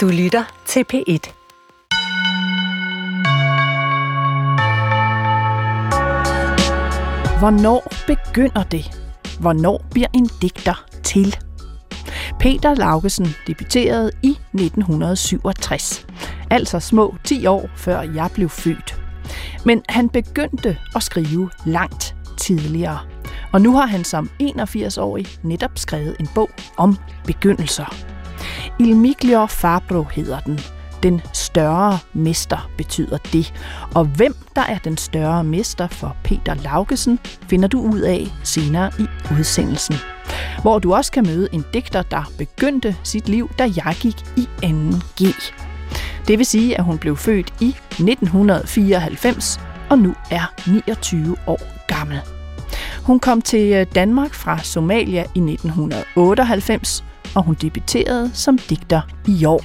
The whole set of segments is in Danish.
Du lytter til P1. Hvornår begynder det? Hvornår bliver en digter til? Peter Laugesen debuterede i 1967, altså små 10 år før jeg blev født. Men han begyndte at skrive langt tidligere. Og nu har han som 81-årig netop skrevet en bog om begyndelser. Il Miglior Fabro hedder den. Den større mester betyder det. Og hvem der er den større mester for Peter Laugesen, finder du ud af senere i udsendelsen. Hvor du også kan møde en digter, der begyndte sit liv, da jeg gik i 2G. Det vil sige, at hun blev født i 1994 og nu er 29 år gammel. Hun kom til øh, Danmark fra Somalia i 1998, og hun debuterede som digter i år.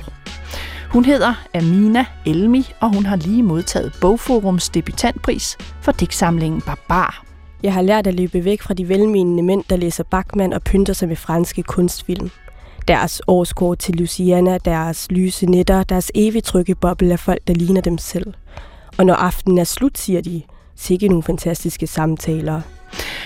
Hun hedder Amina Elmi, og hun har lige modtaget Bogforums debutantpris for digtsamlingen Barbar. Jeg har lært at løbe væk fra de velmenende mænd, der læser Bachmann og pynter sig med franske kunstfilm. Deres årskort til Luciana, deres lyse netter, deres evigt trygge boble af folk, der ligner dem selv. Og når aftenen er slut, siger de, sikke nogle fantastiske samtaler.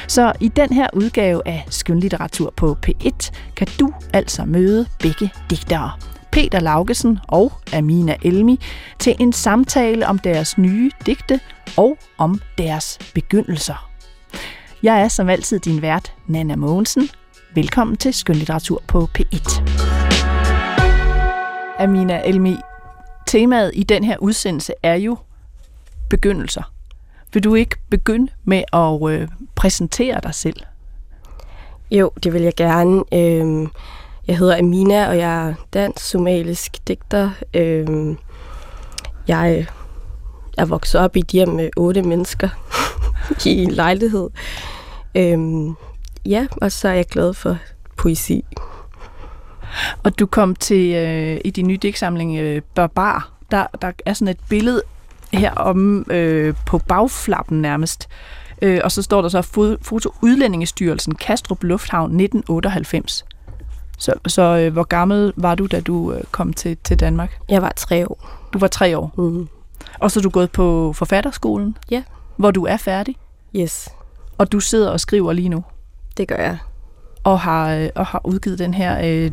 Så i den her udgave af Skønlitteratur på P1 kan du altså møde begge digtere. Peter Laugesen og Amina Elmi til en samtale om deres nye digte og om deres begyndelser. Jeg er som altid din vært, Nana Mogensen. Velkommen til Skønlitteratur på P1. Amina Elmi, temaet i den her udsendelse er jo begyndelser. Vil du ikke begynde med at øh, præsentere dig selv? Jo, det vil jeg gerne. Øhm, jeg hedder Amina, og jeg er dansk-somalisk digter. Øhm, jeg er vokset op i et hjem med otte mennesker i en lejlighed. Øhm, ja, og så er jeg glad for poesi. Og du kom til øh, i din nye digtsamling øh, Barbar. Der, der er sådan et billede her om øh, på bagflappen nærmest. Øh, og så står der så foto Udlændingestyrelsen, Kastrup Lufthavn 1998. Så, så øh, hvor gammel var du, da du øh, kom til, til Danmark? Jeg var tre år. Du var tre år? Mm. Og så er du gået på forfatterskolen? Ja. Hvor du er færdig? Yes. Og du sidder og skriver lige nu? Det gør jeg. Og har, øh, og har udgivet den her øh,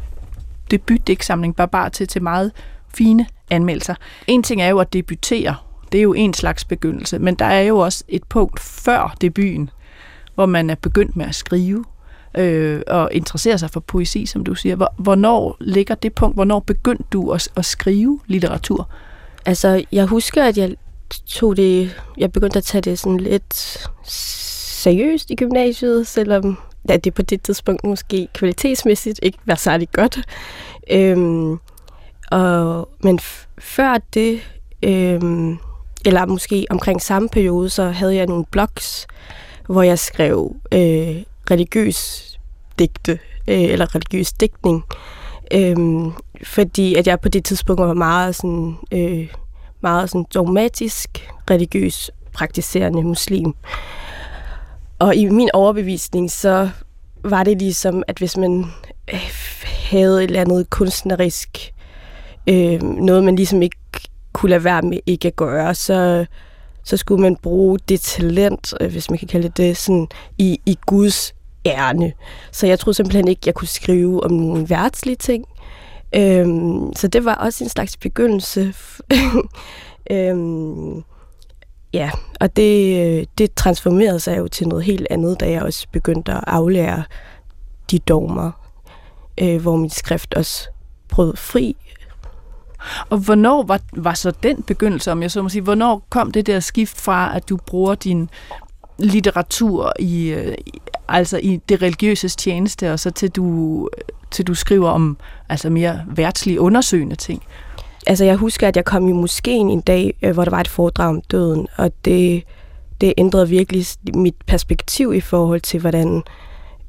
debutdigtsamling Barbar til, til meget fine anmeldelser. En ting er jo at debutere, det er jo en slags begyndelse, men der er jo også et punkt før debuten, hvor man er begyndt med at skrive øh, og interessere sig for poesi, som du siger. Hvornår ligger det punkt? Hvornår begyndte du at, at skrive litteratur? Altså, jeg husker, at jeg tog det, jeg begyndte at tage det sådan lidt seriøst i gymnasiet, selvom ja, det på det tidspunkt måske kvalitetsmæssigt ikke var særlig godt. Øhm, og, men før det, øhm, eller måske omkring samme periode, så havde jeg nogle blogs, hvor jeg skrev øh, religiøs digte, øh, eller religiøs digtning. Øh, fordi at jeg på det tidspunkt var meget sådan, øh, meget sådan dogmatisk, religiøs, praktiserende muslim. Og i min overbevisning, så var det ligesom, at hvis man øh, havde et eller andet kunstnerisk, øh, noget man ligesom ikke kunne lade være med ikke at gøre, så, så skulle man bruge det talent, øh, hvis man kan kalde det det, sådan i, i Guds ærne. Så jeg troede simpelthen ikke, jeg kunne skrive om nogle værtslige ting. Øhm, så det var også en slags begyndelse. øhm, ja, og det, øh, det transformerede sig jo til noget helt andet, da jeg også begyndte at aflære de dogmer, øh, hvor min skrift også brød fri og hvornår var, var så den begyndelse, om jeg så må sige, hvornår kom det der skift fra, at du bruger din litteratur i, øh, altså i det religiøse tjeneste, og så til du, øh, til du skriver om altså mere værtslige undersøgende ting? Altså jeg husker, at jeg kom i moskeen en dag, øh, hvor der var et foredrag om døden, og det, det ændrede virkelig mit perspektiv i forhold til, hvordan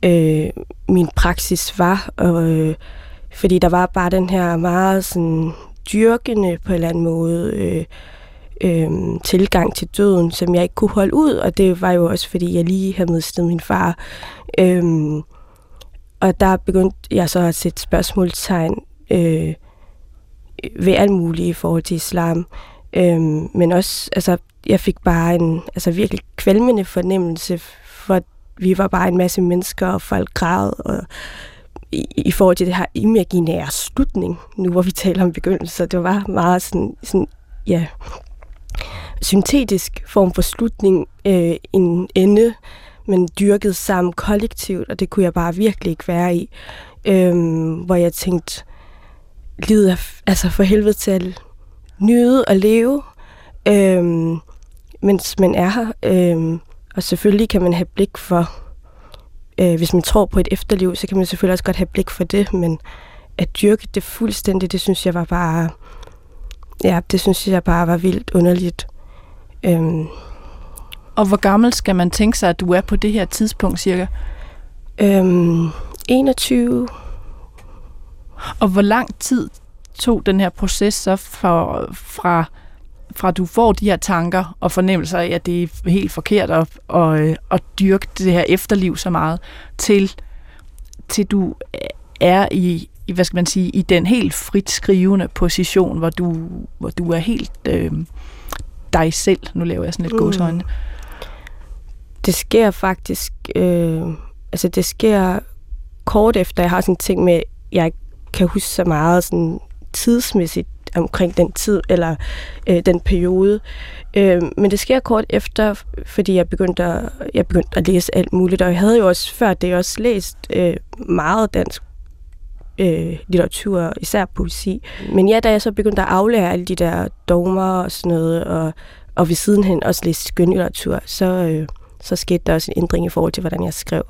øh, min praksis var. Og, øh, fordi der var bare den her meget sådan dyrkende på en eller anden måde øh, øh, tilgang til døden, som jeg ikke kunne holde ud, og det var jo også, fordi jeg lige havde mistet min far. Øh, og der begyndte jeg så at sætte spørgsmålstegn øh, ved alt muligt i forhold til islam. Øh, men også, altså, jeg fik bare en altså, virkelig kvalmende fornemmelse, for vi var bare en masse mennesker, og folk græd, og i, i forhold til det her imaginære slutning, nu hvor vi taler om begyndelse, det var meget sådan, sådan ja, syntetisk form for slutning, øh, en ende, men dyrket sammen kollektivt, og det kunne jeg bare virkelig ikke være i. Øhm, hvor jeg tænkte, livet er altså for helvede til at nyde og leve, øhm, mens man er her. Øhm, og selvfølgelig kan man have blik for, øh, hvis man tror på et efterliv, så kan man selvfølgelig også godt have blik for det, men at dyrke det fuldstændig, det synes jeg var bare, ja, det synes jeg bare var vildt underligt. Øhm, og hvor gammel skal man tænke sig, at du er på det her tidspunkt cirka? Øhm, 21. Og hvor lang tid tog den her proces så for, fra, fra du får de her tanker og fornemmelser af, at det er helt forkert at, at, at dyrke det her efterliv så meget, til, til du er i, i, hvad skal man sige, i den helt frit skrivende position, hvor du, hvor du er helt øh, dig selv. Nu laver jeg sådan lidt mm. godsøjne. Det sker faktisk, øh, altså det sker kort efter, jeg har sådan en ting med, jeg kan huske så meget sådan tidsmæssigt omkring den tid, eller øh, den periode. Øh, men det sker kort efter, fordi jeg begyndte, at, jeg begyndte at læse alt muligt, og jeg havde jo også før det også læst øh, meget dansk øh, litteratur, især poesi. Men ja, da jeg så begyndte at aflære alle de der dogmer og sådan noget, og, og ved sidenhen også læste skønlitteratur, så, øh, så skete der også en ændring i forhold til, hvordan jeg skrev.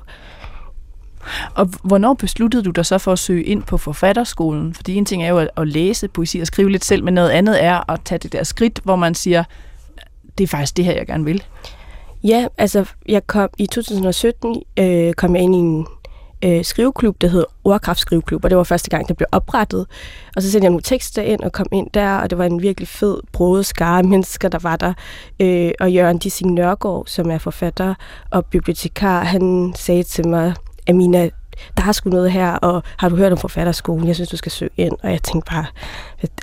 Og hvornår besluttede du dig så for at søge ind på forfatterskolen? Fordi en ting er jo at læse poesi og skrive lidt selv, men noget andet er at tage det der skridt, hvor man siger, det er faktisk det her, jeg gerne vil. Ja, altså jeg kom i 2017 øh, kom jeg ind i en øh, skriveklub, der hed Ordkraft Skriveklub, og det var første gang, det blev oprettet. Og så sendte jeg nogle tekster ind og kom ind der, og det var en virkelig fed, broet skare mennesker, der var der. Øh, og Jørgen Dissing Nørgaard, som er forfatter og bibliotekar, han sagde til mig, Amina, der er sgu noget her, og har du hørt om forfatterskolen? Jeg synes, du skal søge ind. Og jeg tænkte bare,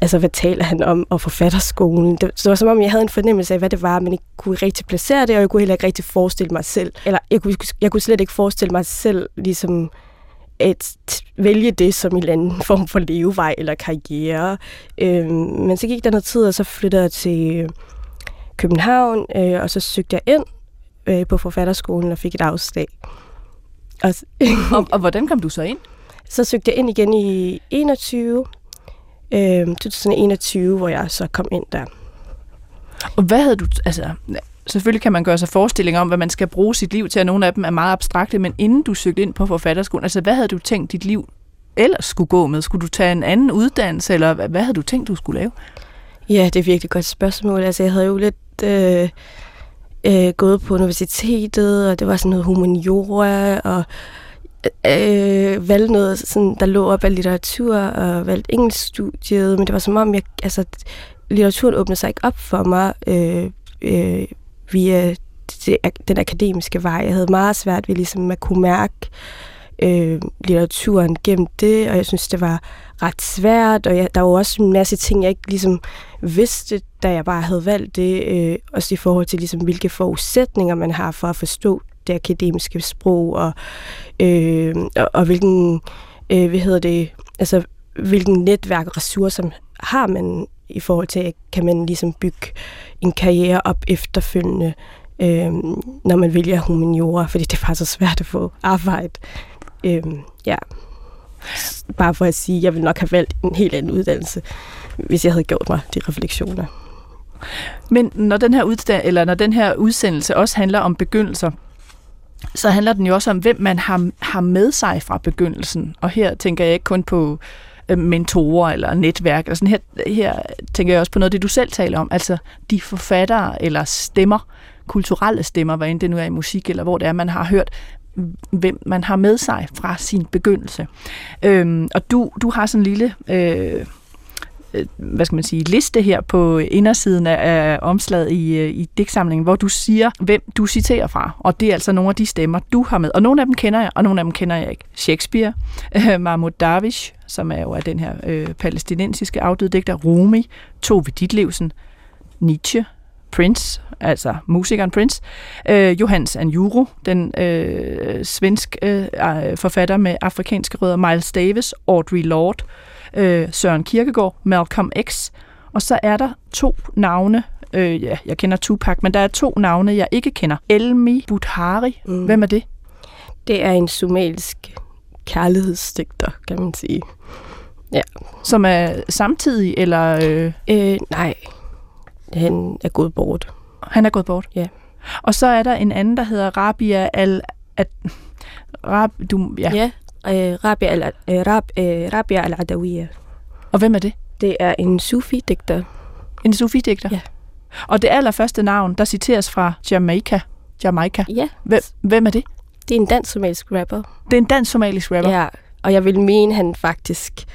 altså, hvad taler han om, og forfatterskolen? Det, det var som om, jeg havde en fornemmelse af, hvad det var, men jeg kunne rigtig placere det, og jeg kunne heller ikke rigtig forestille mig selv. Eller jeg kunne, jeg kunne slet ikke forestille mig selv, ligesom at vælge det som en eller anden form for levevej eller karriere. Øhm, men så gik der noget tid, og så flyttede jeg til øh, København, øh, og så søgte jeg ind øh, på forfatterskolen og fik et afslag. Og, og, og hvordan kom du så ind? Så søgte jeg ind igen i 21, øh, 2021, hvor jeg så kom ind der. Og hvad havde du, altså, selvfølgelig kan man gøre sig forestillinger om, hvad man skal bruge sit liv til, og nogle af dem er meget abstrakte, men inden du søgte ind på forfatterskolen, altså hvad havde du tænkt dit liv ellers skulle gå med? Skulle du tage en anden uddannelse, eller hvad havde du tænkt, du skulle lave? Ja, det er virkelig et godt spørgsmål. Altså, jeg havde jo lidt øh, øh, gået på universitetet, og det var sådan noget humaniora, og øh, valgte noget, sådan, der lå op af litteratur, og valgte engelskstudiet, men det var som om, jeg, altså, litteraturen åbnede sig ikke op for mig øh, øh, via det, den akademiske vej. Jeg havde meget svært ved ligesom at kunne mærke øh, øh, litteraturen gennem det, og jeg synes, det var ret svært, og jeg, der var også en masse ting, jeg ikke ligesom vidste, da jeg bare havde valgt det, øh, også i forhold til ligesom, hvilke forudsætninger man har for at forstå det akademiske sprog, og, øh, og, og hvilken, øh, hvad hedder det, altså hvilken netværk og ressourcer har man i forhold til, kan man ligesom bygge en karriere op efterfølgende, øh, når man vælger humaniora, fordi det er faktisk så svært at få arbejde. Øh, ja. Bare for at sige, at jeg ville nok have valgt en helt anden uddannelse, hvis jeg havde gjort mig de refleksioner. Men når den her, udstand, eller når den her udsendelse også handler om begyndelser, så handler den jo også om, hvem man har, har med sig fra begyndelsen. Og her tænker jeg ikke kun på øh, mentorer eller netværk. Eller sådan her, her tænker jeg også på noget af det, du selv taler om. Altså de forfattere eller stemmer, kulturelle stemmer, hvad end det nu er i musik, eller hvor det er, man har hørt, hvem man har med sig fra sin begyndelse. Øhm, og du, du har sådan en lille... Øh, øh hvad skal man sige, liste her på indersiden af, af omslaget i, øh, i digtsamlingen, hvor du siger, hvem du citerer fra. Og det er altså nogle af de stemmer, du har med. Og nogle af dem kender jeg, og nogle af dem kender jeg ikke. Shakespeare, øh, Mahmoud Darwish, som er jo af den her øh, palæstinensiske afdøde digter, Rumi, Tove Ditlevsen, Nietzsche, Prince, altså musikeren Prince, øh, Johannes Anjuro, den øh, svensk øh, forfatter med afrikanske rødder, Miles Davis, Audre Lorde, øh, Søren Kierkegaard, Malcolm X, og så er der to navne, øh, ja, jeg kender Tupac, men der er to navne, jeg ikke kender. Elmi Buthari, mm. hvem er det? Det er en somalisk kærlighedsdigter, kan man sige. Ja. Som er samtidig, eller? Øh... Øh, nej, han er gået bort. Han er gået bort? Ja. Og så er der en anden, der hedder Rabia al... At, Rab, du, ja, ja øh, Rabia, al, øh, Rab, øh, Rabia al-Adawiya. Og hvem er det? Det er en sufi-digter. En sufi-digter? Ja. Og det allerførste navn, der citeres fra Jamaica. Jamaica. Ja. Hvem, hvem er det? Det er en dansk-somalisk rapper. Det er en dansk-somalisk rapper? Ja, og jeg vil mene, at han faktisk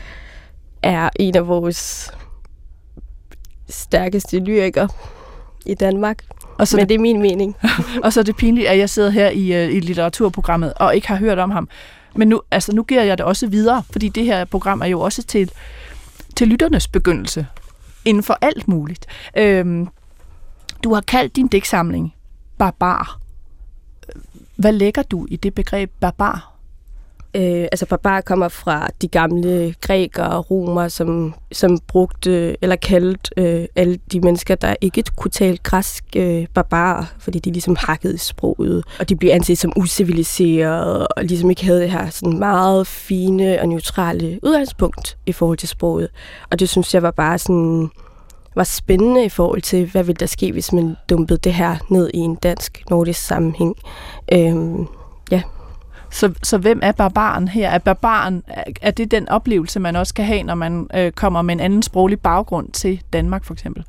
er en af vores stærkeste lyrikere i Danmark. Og så Men det, det er min mening. og så er det pinligt, at jeg sidder her i, uh, i litteraturprogrammet og ikke har hørt om ham. Men nu, altså, nu giver jeg det også videre, fordi det her program er jo også til, til lytternes begyndelse inden for alt muligt. Øhm, du har kaldt din digtsamling barbar. Hvad lægger du i det begreb barbar? Øh, altså barbar kommer fra de gamle grækere og romer, som, som brugte eller kaldte øh, alle de mennesker, der ikke kunne tale græsk, øh, barbarer, fordi de ligesom hakkede sproget, og de blev anset som usiviliserede, og ligesom ikke havde det her sådan meget fine og neutrale udgangspunkt i forhold til sproget. Og det synes jeg var bare sådan var spændende i forhold til, hvad ville der ske, hvis man dumpede det her ned i en dansk-nordisk sammenhæng. Øhm, ja. Så, så hvem er barbaren her? Er barbaren, er det den oplevelse, man også kan have, når man øh, kommer med en anden sproglig baggrund til Danmark for eksempel?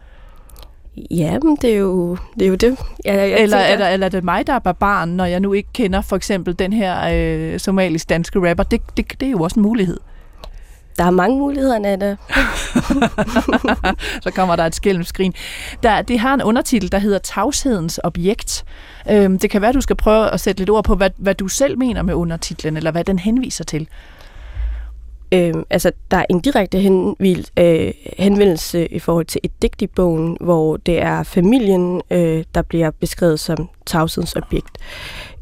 Ja, men det er jo det. Er jo det. Jeg, jeg eller, tænker... eller, eller er det mig, der er barbaren, når jeg nu ikke kender for eksempel den her øh, somalisk-danske rapper? Det, det, det er jo også en mulighed. Der er mange muligheder, Nana. så kommer der et skælmskrin. Der, det har en undertitel, der hedder Tavshedens objekt. Øhm, det kan være, du skal prøve at sætte lidt ord på, hvad, hvad du selv mener med undertitlen, eller hvad den henviser til. Øhm, altså, der er en direkte henvil, øh, henvendelse i forhold til et digt i bogen, hvor det er familien, øh, der bliver beskrevet som tavshedens objekt.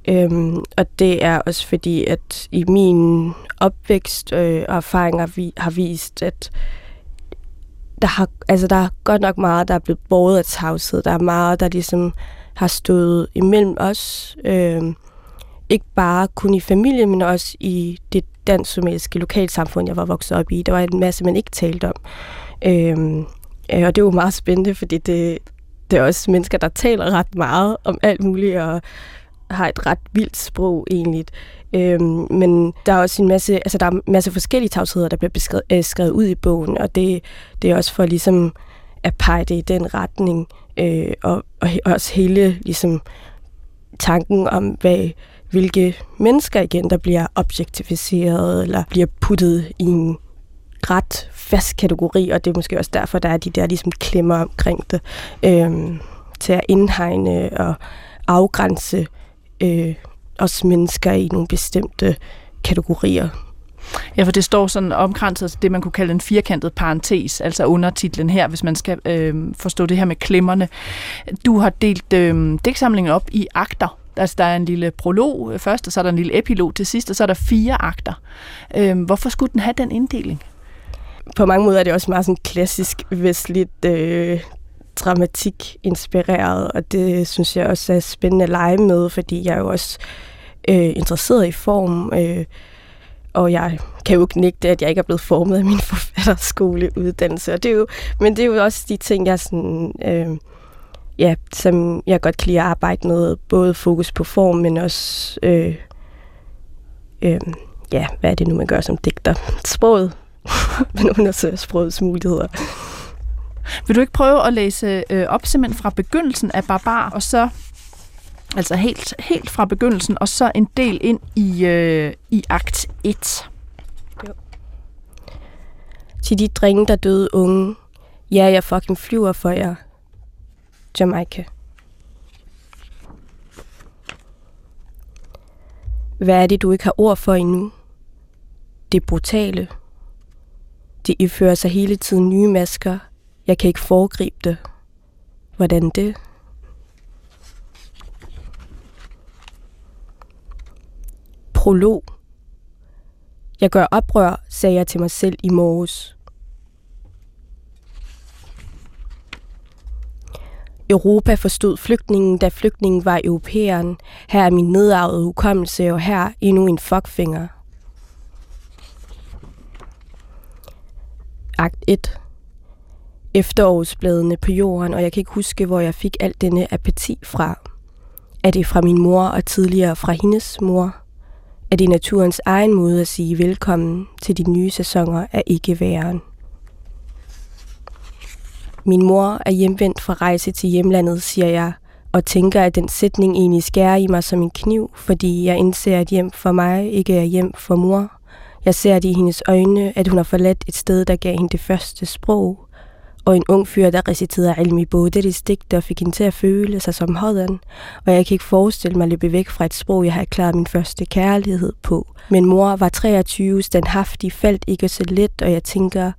Øhm, og det er også fordi, at i min opvækst øh, og erfaringer vi, har vist, at der, har, altså, der er godt nok meget, der er blevet båret af tavshed. Der er meget, der ligesom har stået imellem os. Øh, ikke bare kun i familien, men også i det dansk-somaliske lokalsamfund, jeg var vokset op i. Der var en masse, man ikke talte om. Øhm, øh, og det var meget spændende, fordi det, det er også mennesker, der taler ret meget om alt muligt, og har et ret vildt sprog egentlig. Øhm, men der er også en masse, altså der er en masse forskellige tavsheder, der bliver beskrevet, øh, skrevet ud i bogen, og det, det er også for ligesom at pege det i den retning, øh, og, og også hele ligesom tanken om, hvad, hvilke mennesker igen, der bliver objektificeret, eller bliver puttet i en ret fast kategori, og det er måske også derfor, der er de der ligesom klemmer omkring det, øh, til at indhegne og afgrænse øh, os mennesker i nogle bestemte kategorier. Ja, for det står sådan omkranset det, man kunne kalde en firkantet parentes, altså undertitlen her, hvis man skal øh, forstå det her med klemmerne. Du har delt øh, digtsamlingen op i akter. Altså, der er en lille prolog først, og så er der en lille epilog til sidst, og så er der fire akter. Øh, hvorfor skulle den have den inddeling? På mange måder er det også meget sådan klassisk vestligt øh, dramatik inspireret, og det synes jeg også er spændende at lege med, fordi jeg er jo også øh, interesseret i form, øh, og jeg kan jo ikke nægte, at jeg ikke er blevet formet af min forfatterskoleuddannelse. Og det er jo, men det er jo også de ting, jeg sådan, øh, ja, som jeg godt kan lide at arbejde med, både fokus på form, men også, øh, øh, ja, hvad er det nu, man gør som digter? Sproget. men undersøger sprogets muligheder. Vil du ikke prøve at læse øh, op simpelthen fra begyndelsen af Barbar, og så altså helt, helt fra begyndelsen, og så en del ind i, øh, i akt 1? Jo. Til de drenge, der døde unge. Ja, jeg fucking flyver for jer. Jamaica. Hvad er det, du ikke har ord for endnu? Det brutale. De ifører sig hele tiden nye masker. Jeg kan ikke foregribe det. Hvordan det? Prolog. Jeg gør oprør, sagde jeg til mig selv i morges. Europa forstod flygtningen, da flygtningen var europæeren. Her er min nedarvede hukommelse, og her endnu en fuckfinger. Akt 1 Efterårsbladene på jorden, og jeg kan ikke huske, hvor jeg fik al denne apati fra. Er det fra min mor og tidligere fra hendes mor? Er det naturens egen måde at sige velkommen til de nye sæsoner af ikke væren? Min mor er hjemvendt fra rejse til hjemlandet, siger jeg, og tænker, at den sætning egentlig skærer i mig som en kniv, fordi jeg indser, at hjem for mig ikke er hjem for mor. Jeg ser det i hendes øjne, at hun har forladt et sted, der gav hende det første sprog, og en ung fyr, der reciterede Almi Boderis digt, og fik hende til at føle sig som Hodden, og jeg kan ikke forestille mig at løbe væk fra et sprog, jeg har klaret min første kærlighed på. Men mor var 23, standhaftig, faldt ikke så let, og jeg tænker,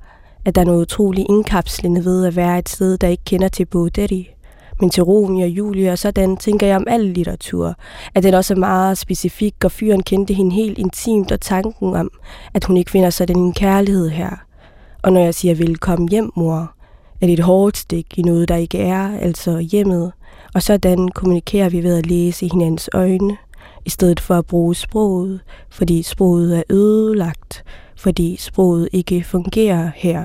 at der er noget utroligt indkapslende ved at være et sted, der ikke kender til Boderi. Men til Romeo og Julie og sådan tænker jeg om al litteratur, at den også er meget specifik, og fyren kendte hende helt intimt, og tanken om, at hun ikke finder sådan den kærlighed her. Og når jeg siger velkommen hjem, mor, er det et hårdt stik i noget, der ikke er, altså hjemmet, og sådan kommunikerer vi ved at læse i hinandens øjne, i stedet for at bruge sproget, fordi sproget er ødelagt, fordi sproget ikke fungerer her.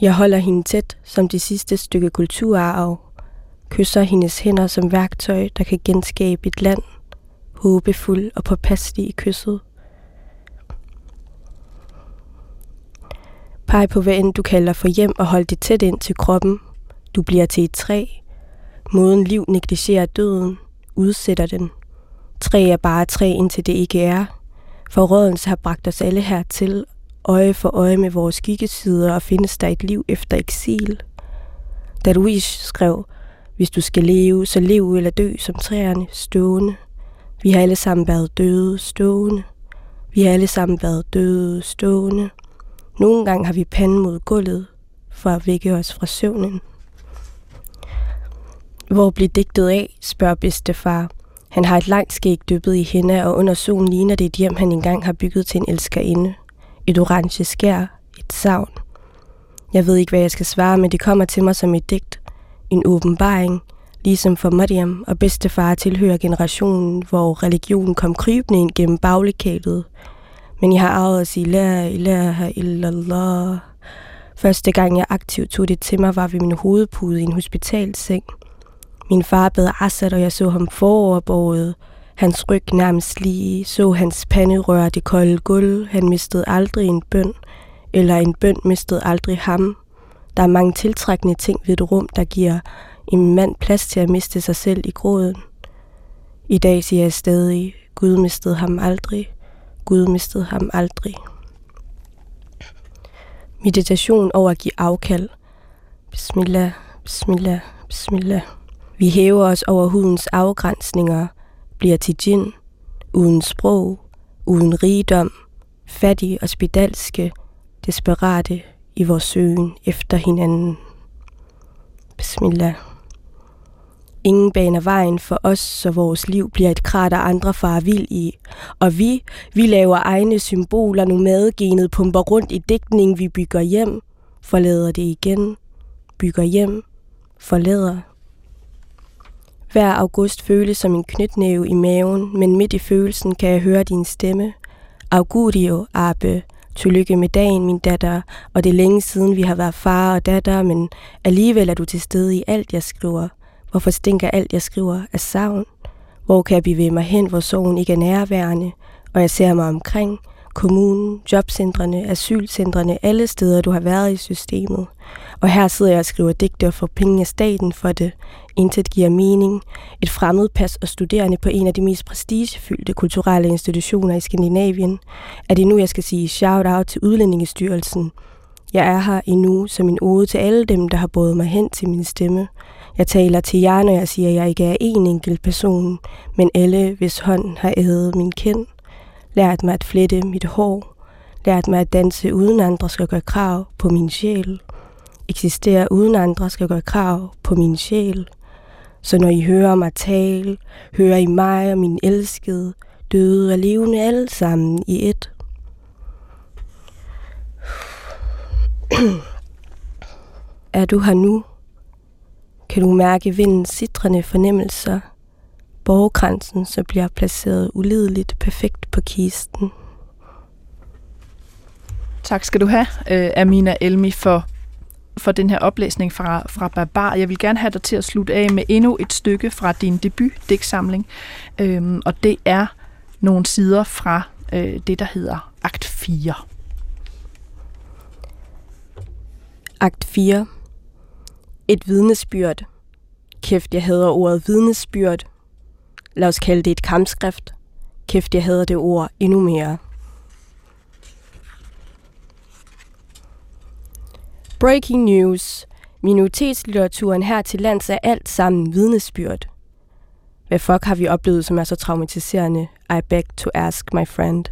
Jeg holder hende tæt som det sidste stykke kulturarv, kysser hendes hænder som værktøj, der kan genskabe et land, håbefuld og påpasselig i kysset. Peg på hvad end du kalder for hjem og hold det tæt ind til kroppen. Du bliver til et træ. Måden liv negligerer døden, udsætter den. Træ er bare træ, indtil det ikke er. Forrådelse har bragt os alle hertil, øje for øje med vores skikkesider, og findes der et liv efter eksil. Darwish skrev, hvis du skal leve, så lev eller dø som træerne, stående. Vi har alle sammen været døde, stående. Vi har alle sammen været døde, stående. Nogle gange har vi panden mod gulvet for at vække os fra søvnen. Hvor blev digtet af, spørger bedstefar. Han har et langt skæg dyppet i hende, og under solen ligner det et hjem, han engang har bygget til en elskerinde. Et orange skær, et savn. Jeg ved ikke, hvad jeg skal svare, men det kommer til mig som et digt. En åbenbaring, ligesom for Mariam og bedstefar tilhører generationen, hvor religionen kom krybende ind gennem baglekatet. Men jeg har arvet at sige, la ilaha illallah. Første gang jeg aktivt tog det til mig, var ved min hovedpude i en hospitalseng. Min far bad Assad, og jeg så ham foroverbåret. Hans ryg nærmest lige, så hans pande røre det kolde gulv. Han mistede aldrig en bøn, eller en bøn mistede aldrig ham. Der er mange tiltrækkende ting ved et rum, der giver en mand plads til at miste sig selv i gråden. I dag siger jeg stadig, Gud mistede ham aldrig. Gud mistede ham aldrig. Meditation over at give afkald. Bismillah, bismillah, bismillah. Vi hæver os over hudens afgrænsninger, bliver til djinn, uden sprog, uden rigdom, fattige og spedalske, desperate i vores søgen efter hinanden. Bismillah. Ingen baner vejen for os, så vores liv bliver et krater andre far vild i. Og vi, vi laver egne symboler, nomadegenet pumper rundt i dækning, vi bygger hjem, forlader det igen, bygger hjem, forlader. Hver august føles som en knytnæve i maven, men midt i følelsen kan jeg høre din stemme. Augurio, Abe, tillykke med dagen, min datter, og det er længe siden, vi har været far og datter, men alligevel er du til stede i alt, jeg skriver. Hvorfor stinker alt, jeg skriver, af savn? Hvor kan jeg bevæge mig hen, hvor sorgen ikke er nærværende, og jeg ser mig omkring, kommunen, jobcentrene, asylcentrene, alle steder, du har været i systemet. Og her sidder jeg og skriver digte og får penge af staten for det. Intet giver mening. Et fremmed pas og studerende på en af de mest prestigefyldte kulturelle institutioner i Skandinavien. Er det nu, jeg skal sige shout-out til Udlændingestyrelsen. Jeg er her endnu som en ode til alle dem, der har båret mig hen til min stemme. Jeg taler til jer, når jeg siger, at jeg ikke er en enkelt person, men alle, hvis hånd har ædet min kind. Lært mig at flette mit hår. Lært mig at danse uden andre skal gøre krav på min sjæl. Eksistere uden andre skal gøre krav på min sjæl. Så når I hører mig tale, hører I mig og min elskede, døde og levende alle sammen i et. er du her nu? Kan du mærke vindens sidrende fornemmelser? Borgkransen, så bliver placeret ulideligt perfekt på kisten. Tak skal du have, øh, Amina Elmi, for, for den her oplæsning fra, fra Barbar. Jeg vil gerne have dig til at slutte af med endnu et stykke fra din debut digtsamling, øhm, og det er nogle sider fra øh, det, der hedder Akt 4. Akt 4. Et vidnesbyrd. Kæft, jeg hader ordet vidnesbyrd. Lad os kalde det et kampskrift. Kæft, jeg hader det ord endnu mere. Breaking news. Minoritetslitteraturen her til lands er alt sammen vidnesbyrd. Hvad fuck har vi oplevet, som er så traumatiserende? I beg to ask my friend.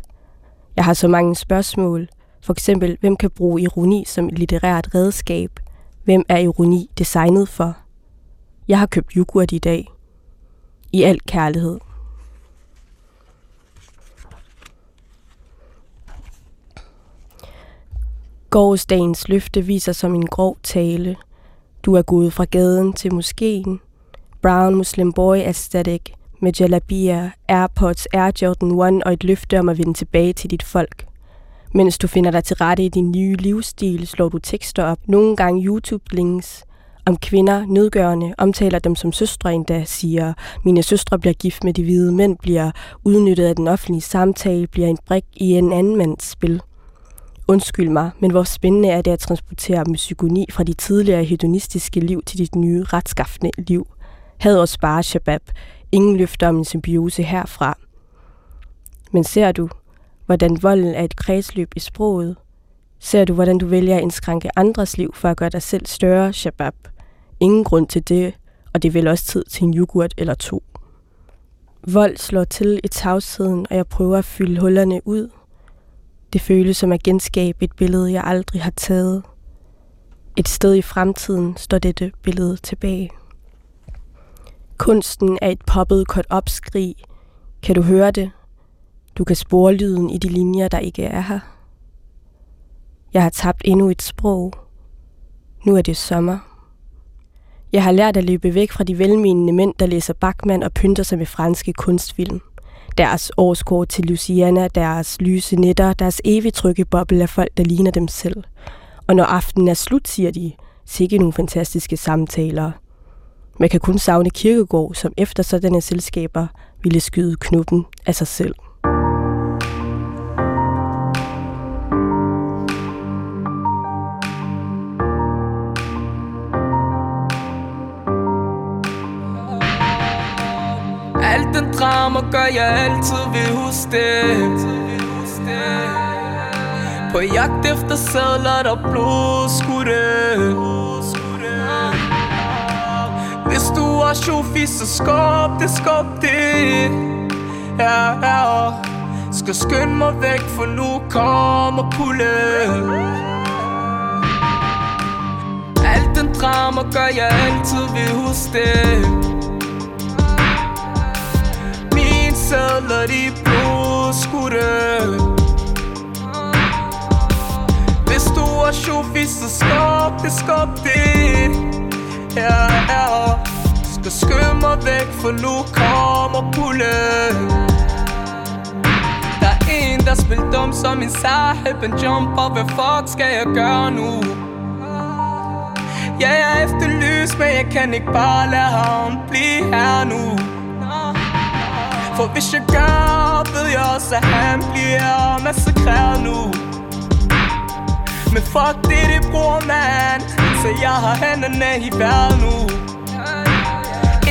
Jeg har så mange spørgsmål. For eksempel, hvem kan bruge ironi som et litterært redskab? Hvem er ironi designet for? Jeg har købt yoghurt i dag. I al kærlighed. Gårdsdagens løfte viser som en grov tale. Du er gået fra gaden til moskeen. Brown Muslim Boy Aesthetic med jalabia, Airpods, Air Jordan 1 og et løfte om at vende tilbage til dit folk. Mens du finder dig til rette i din nye livsstil, slår du tekster op, nogle gange YouTube-links, om kvinder, nedgørende, omtaler dem som søstre endda, siger, mine søstre bliver gift med de hvide mænd, bliver udnyttet af den offentlige samtale, bliver en brik i en anden mands spil. Undskyld mig, men hvor spændende er det at transportere misogyni fra de tidligere hedonistiske liv til dit nye retskaffende liv. Had og spare shabab. Ingen løfter om en symbiose herfra. Men ser du, hvordan volden er et kredsløb i sproget? Ser du, hvordan du vælger at indskrænke andres liv for at gøre dig selv større, shabab? Ingen grund til det, og det er vel også tid til en yoghurt eller to. Vold slår til i tavsheden, og jeg prøver at fylde hullerne ud. Det føles som at genskabe et billede, jeg aldrig har taget. Et sted i fremtiden står dette billede tilbage. Kunsten er et poppet kort opskrig. Kan du høre det? Du kan spore lyden i de linjer, der ikke er her. Jeg har tabt endnu et sprog. Nu er det sommer. Jeg har lært at løbe væk fra de velmenende mænd, der læser Bachmann og pynter sig med franske kunstfilm. Deres årskort til Luciana, deres lyse netter, deres evigt trygge boble af folk, der ligner dem selv. Og når aftenen er slut, siger de, sikke nogle fantastiske samtaler. Man kan kun savne Kirkegård, som efter sådanne selskaber ville skyde knuppen af sig selv. Alt den gør jeg altid vil huske det. På jagt efter sædler, der blodskudte. Hvis du er sjofi, så skub det, skub det. Ja, ja. Skal skynde mig væk, for nu kommer pulle Alt den drama gør jeg altid vil huske det. Sadler i blodskudte. Det store showfis og skop, det, skop det. Ja, ja. Skal skynde mig væk, for nu kommer pulle Der er en, der spiller dum som en sahib En jumper, hvad fuck skal jeg gøre nu? Ja, jeg er efterlyst, men jeg kan ikke bare lade ham blive her nu for hvis jeg gør, ved jeg også, at han bliver massakreret nu. Men fuck det, det bror man Så jeg har hænderne i vejret nu.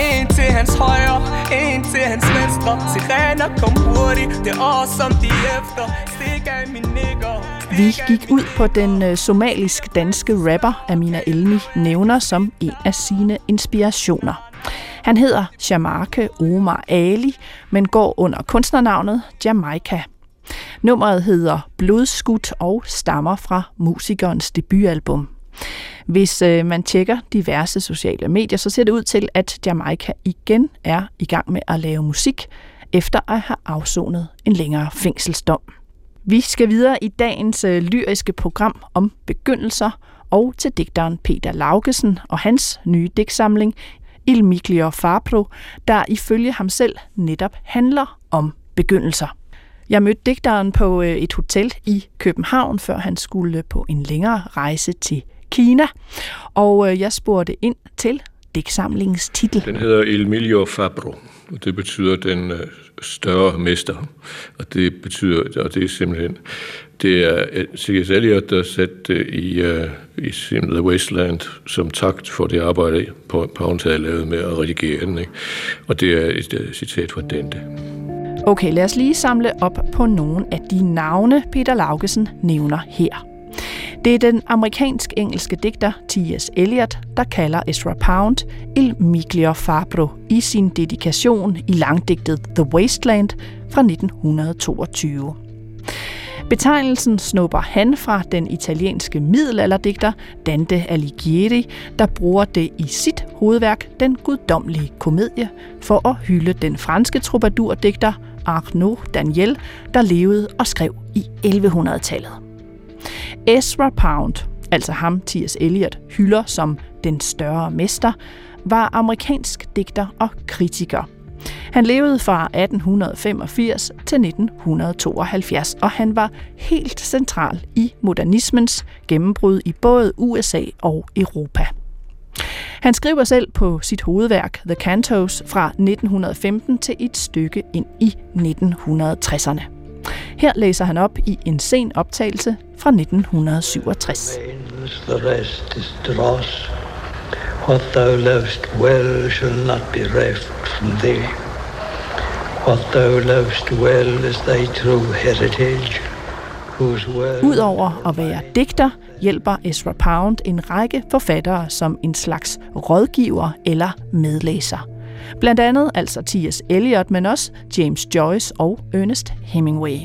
En til hans højre, en til hans venstre. Sirener kom hurtigt, det er os som de efter. Stik af min nigger Vi gik ud på den øh, somalisk-danske rapper Amina Elmi nævner som en af sine inspirationer. Han hedder Jamarke Omar Ali, men går under kunstnernavnet Jamaica. Nummeret hedder Blodskudt og stammer fra musikernes debutalbum. Hvis øh, man tjekker diverse sociale medier, så ser det ud til, at Jamaica igen er i gang med at lave musik, efter at have afsonet en længere fængselsdom. Vi skal videre i dagens øh, lyriske program om begyndelser og til digteren Peter Laugesen og hans nye digtsamling Il Miglior Fabro, der ifølge ham selv netop handler om begyndelser. Jeg mødte digteren på øh, et hotel i København, før han skulle på en længere rejse til Kina, og øh, jeg spurgte ind til digtsamlingens titel. Den hedder Il Miglio Fabro, og det betyder den øh, større mester. Og det betyder, og det er simpelthen, det er eh, C.S. Eliot, der satte det i, uh, i The Wasteland som takt for det arbejde, Pound havde lavet med at redigere den. Ikke? Og det er et citat fra Dante. Okay, lad os lige samle op på nogle af de navne, Peter Laugesen nævner her. Det er den amerikansk-engelske digter T.S. Eliot, der kalder Ezra Pound Il Miglior Fabro i sin dedikation i langdigtet The Wasteland fra 1922. Betegnelsen snupper han fra den italienske middelalderdigter Dante Alighieri, der bruger det i sit hovedværk Den guddommelige komedie for at hylde den franske troubadourdigter Arnaud Daniel, der levede og skrev i 1100-tallet. Ezra Pound, altså ham T.S. Eliot hylder som den større mester, var amerikansk digter og kritiker. Han levede fra 1885 til 1972, og han var helt central i modernismens gennembrud i både USA og Europa. Han skriver selv på sit hovedværk The Cantos fra 1915 til et stykke ind i 1960'erne. Her læser han op i en sen optagelse fra 1967. The rest is dross. What thou lovest well shall not be reft from thee. What thou lovest well is thy true heritage. Udover at være digter, hjælper Ezra Pound en række forfattere som en slags rådgiver eller medlæser. Blandt andet altså T.S. Eliot, men også James Joyce og Ernest Hemingway.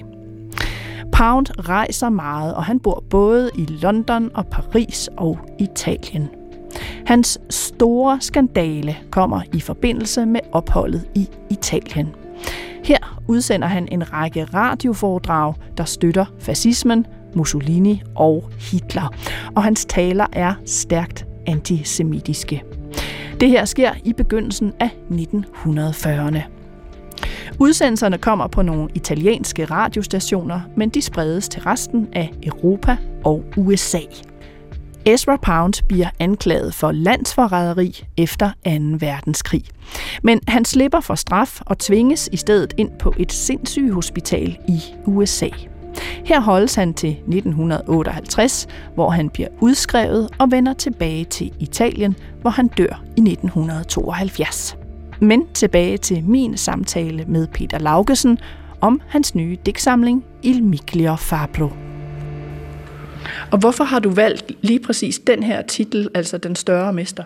Pound rejser meget, og han bor både i London og Paris og Italien. Hans store skandale kommer i forbindelse med opholdet i Italien. Her udsender han en række radioforedrag, der støtter fascismen, Mussolini og Hitler, og hans taler er stærkt antisemitiske. Det her sker i begyndelsen af 1940'erne. Udsendelserne kommer på nogle italienske radiostationer, men de spredes til resten af Europa og USA. Ezra Pound bliver anklaget for landsforræderi efter 2. verdenskrig. Men han slipper for straf og tvinges i stedet ind på et sindssygehospital i USA. Her holdes han til 1958, hvor han bliver udskrevet og vender tilbage til Italien, hvor han dør i 1972. Men tilbage til min samtale med Peter Laugesen om hans nye digtsamling Il Miglio Fabro. Og hvorfor har du valgt lige præcis den her titel, altså Den Større Mester?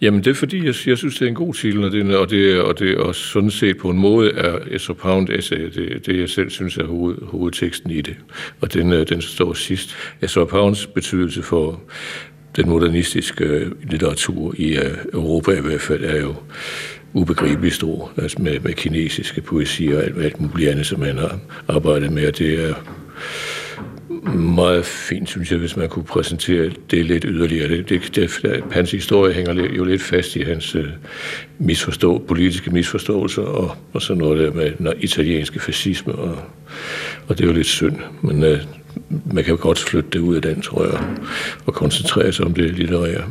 Jamen det er fordi, jeg, jeg synes, det er en god titel, og det, og det, og det og sådan set på en måde er Ezra Pound essay, det, det jeg selv synes er hoved, hovedteksten i det. Og den, øh, den står sidst. Ezra Pounds betydelse for den modernistiske øh, litteratur i øh, Europa i hvert fald er jo ubegribeligt stor, altså med, med kinesiske poesier og alt, alt muligt andet, som han har arbejdet med, og det er meget fint, synes jeg, hvis man kunne præsentere det lidt yderligere. Det, det, det, hans historie hænger jo lidt fast i hans øh, misforstå, politiske misforståelser og, og sådan noget der med den italienske fascisme, og, og det er jo lidt synd. Men øh, man kan jo godt flytte det ud af den, tror jeg, og koncentrere sig om det litterære.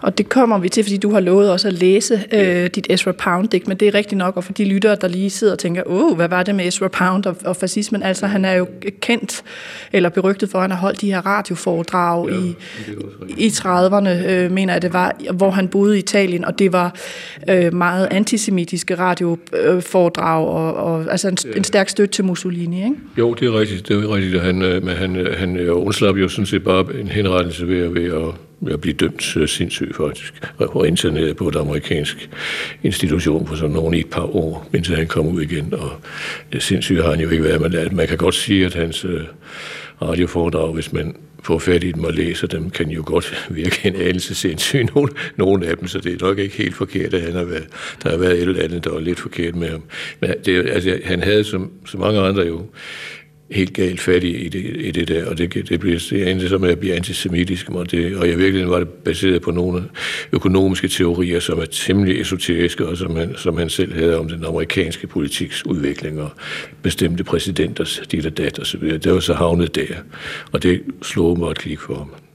Og det kommer vi til, fordi du har lovet også at læse øh, dit Ezra Pound-digt, men det er rigtigt nok, og for de lyttere, der lige sidder og tænker, åh, hvad var det med Ezra Pound og, og fascismen? Altså, han er jo kendt eller berygtet for, at han har holdt de her radioforedrag ja, i, i 30'erne, øh, mener jeg det var, hvor han boede i Italien, og det var øh, meget antisemitiske radioforedrag, og, og altså en, ja. en stærk støtte til Mussolini, ikke? Jo, det er rigtigt, det er rigtigt, han, øh, men han, øh, han undslap jo sådan set bare en henrettelse ved, ved at at blive dømt uh, sindssyg faktisk, og interneret på et amerikansk institution på sådan nogle i et par år, indtil han kom ud igen. Og øh, det har han jo ikke været, men øh, man kan godt sige, at hans radioforedrag, hvis man får fat i dem og læser dem, kan jo godt virke en anelse sindssyg, nogle, nogle af dem, så det er nok ikke helt forkert, at han har været, der har været et eller andet, der var lidt forkert med ham. Men det, altså, han havde, som så mange andre jo, helt galt fat i det, i det der, og det, det, bliver, det endte som at blive antisemitisk, og, det, og jeg virkelig var det baseret på nogle økonomiske teorier, som er temmelig esoteriske, og som han, som han selv havde om den amerikanske politiks udvikling, og bestemte præsidenters dit og dat, og så videre. Det var så havnet der, og det slog mig et klik for ham.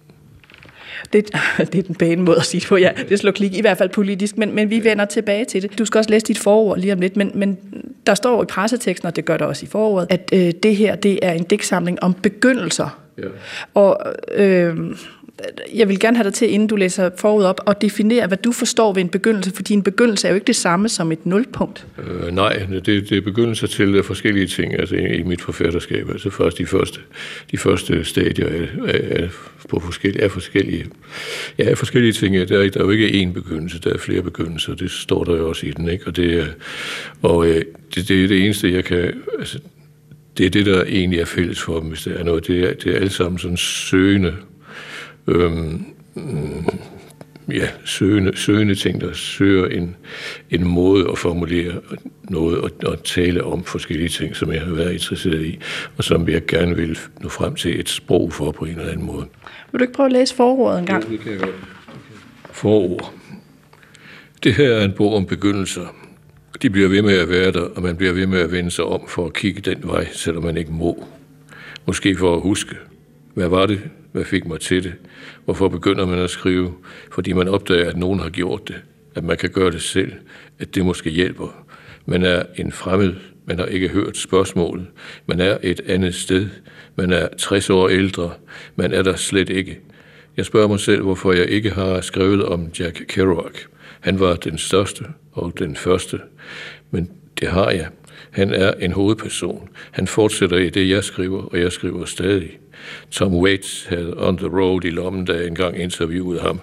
Det, det er den pæne måde at sige det på, ja. Det slår klik, i hvert fald politisk, men, men vi vender tilbage til det. Du skal også læse dit forord lige om lidt, men, men der står i presseteksten, og det gør der også i forordet, at øh, det her det er en digtsamling om begyndelser. Ja. Og øh, jeg vil gerne have dig til, inden du læser forud op, og definere, hvad du forstår ved en begyndelse, fordi en begyndelse er jo ikke det samme som et nulpunkt. Øh, nej, det, det er begyndelser til øh, forskellige ting altså i, i mit forfatterskab. Altså først de første, de første stadier af, af, på forskellige, af forskellige, ja, af forskellige ting. Der er, der er jo ikke én begyndelse, der er flere begyndelser. Det står der jo også i den. Ikke? Og, det, er, og øh, det, det er det eneste, jeg kan... Altså, det er det, der egentlig er fælles for dem, hvis det er noget. Det er, det er alle sammen sådan søgende øhm, ja, søgende, søgende ting, der søger en, en måde at formulere noget og, og tale om forskellige ting, som jeg har været interesseret i, og som jeg gerne vil nå frem til et sprog for på en eller anden måde. Vil du ikke prøve at læse forordet en gang? Ja, det kan jeg godt. Forord. Det her er en bog om begyndelser. De bliver ved med at være der, og man bliver ved med at vende sig om for at kigge den vej, selvom man ikke må. Måske for at huske, hvad var det, hvad fik mig til det? Hvorfor begynder man at skrive? Fordi man opdager, at nogen har gjort det. At man kan gøre det selv. At det måske hjælper. Man er en fremmed. Man har ikke hørt spørgsmålet. Man er et andet sted. Man er 60 år ældre. Man er der slet ikke. Jeg spørger mig selv, hvorfor jeg ikke har skrevet om Jack Kerouac. Han var den største og den første. Men det har jeg. Han er en hovedperson. Han fortsætter i det, jeg skriver, og jeg skriver stadig. Tom Waits havde On the Road i lommen, da jeg engang interviewede ham.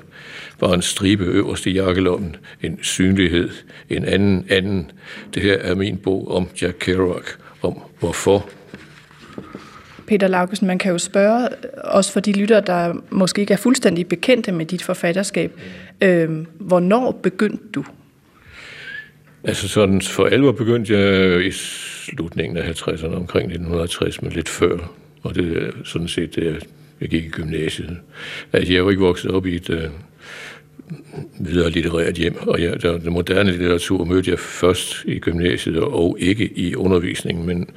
Var en stribe øverst i jakkelommen, en synlighed, en anden anden. Det her er min bog om Jack Kerouac, om hvorfor Peter Laugesen, man kan jo spørge, også for de lyttere, der måske ikke er fuldstændig bekendte med dit forfatterskab, øh, hvornår begyndte du? Altså sådan for alvor begyndte jeg øh, i slutningen af 50'erne, omkring 1960, men lidt før. Og det er sådan set det, jeg gik i gymnasiet. Altså, jeg er jo ikke vokset op i et øh, videre litterært hjem, og jeg, der, den moderne litteratur mødte jeg først i gymnasiet og ikke i undervisningen, men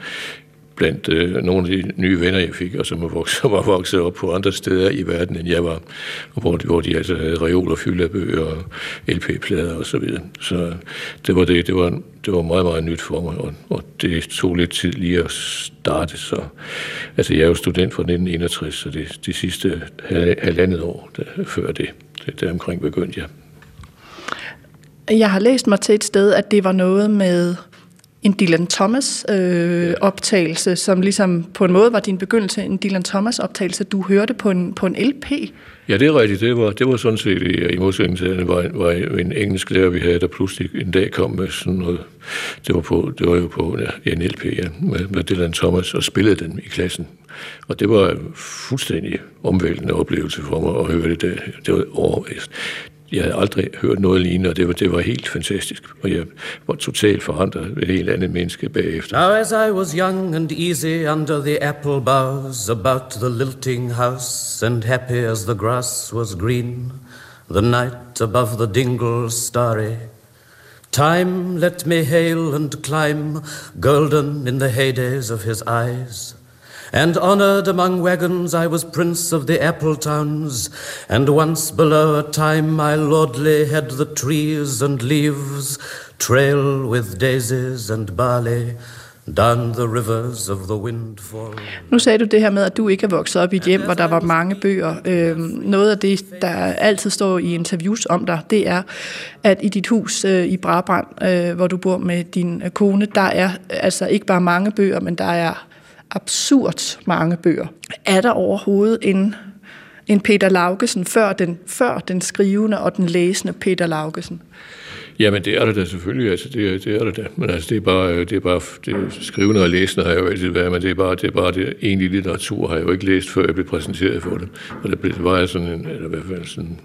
blandt øh, nogle af de nye venner, jeg fik, og som var vokset, som var vokset op på andre steder i verden, end jeg var, og hvor, hvor de altså havde reoler fyldt af bøger og LP-plader og så videre. Så det var det, det var, det var meget, meget nyt for mig, og, og det tog lidt tid lige at starte. Så, altså, jeg er jo student fra 1961, så det de sidste halvandet år der, før det, det der omkring begyndte jeg. Jeg har læst mig til et sted, at det var noget med en Dylan Thomas øh, optagelse, som ligesom på en måde var din begyndelse, en Dylan Thomas optagelse, du hørte på en, på en LP. Ja, det er rigtigt. Det var, det var sådan set i, i modsætning til, det var, var en engelsk lærer, vi havde, der pludselig en dag kom med sådan noget. Det var, på, det var jo på ja, en LP, ja, med, med Dylan Thomas, og spillede den i klassen. Og det var en fuldstændig omvæltende oplevelse for mig at høre det der. Det var overvæst. Jeg havde aldrig hørt noget lignende, og det var, det var helt fantastisk. Og jeg var totalt forandret et helt andet menneske bagefter. Now as I was young and easy under the apple boughs about the lilting house and happy as the grass was green, the night above the dingle starry, Time let me hail and climb, golden in the heydays of his eyes. And honored among wagons, I was prince of the apple towns. And once below a time, my lordly had the trees and leaves trail with daisies and barley. Down the rivers of the windfall. Nu sagde du det her med, at du ikke er vokset op i et hjem, hvor der var mange bøger. Øhm, noget af det, der altid står i interviews om dig, det er, at i dit hus øh, i Brabrand, øh, hvor du bor med din øh, kone, der er altså ikke bare mange bøger, men der er absurd mange bøger. Er der overhovedet en, en Peter Laugesen før den, før den skrivende og den læsende Peter Laugesen? Jamen, det er det da selvfølgelig, altså, det, det er det da. Men altså, det er bare, det er bare det, skrivende og læsende har jeg jo altid været, men det er bare det, er bare det egentlige litteratur har jeg jo ikke læst, før jeg blev præsenteret for det. Og det, blev, det var jeg sådan en, eller i hvert fald sådan,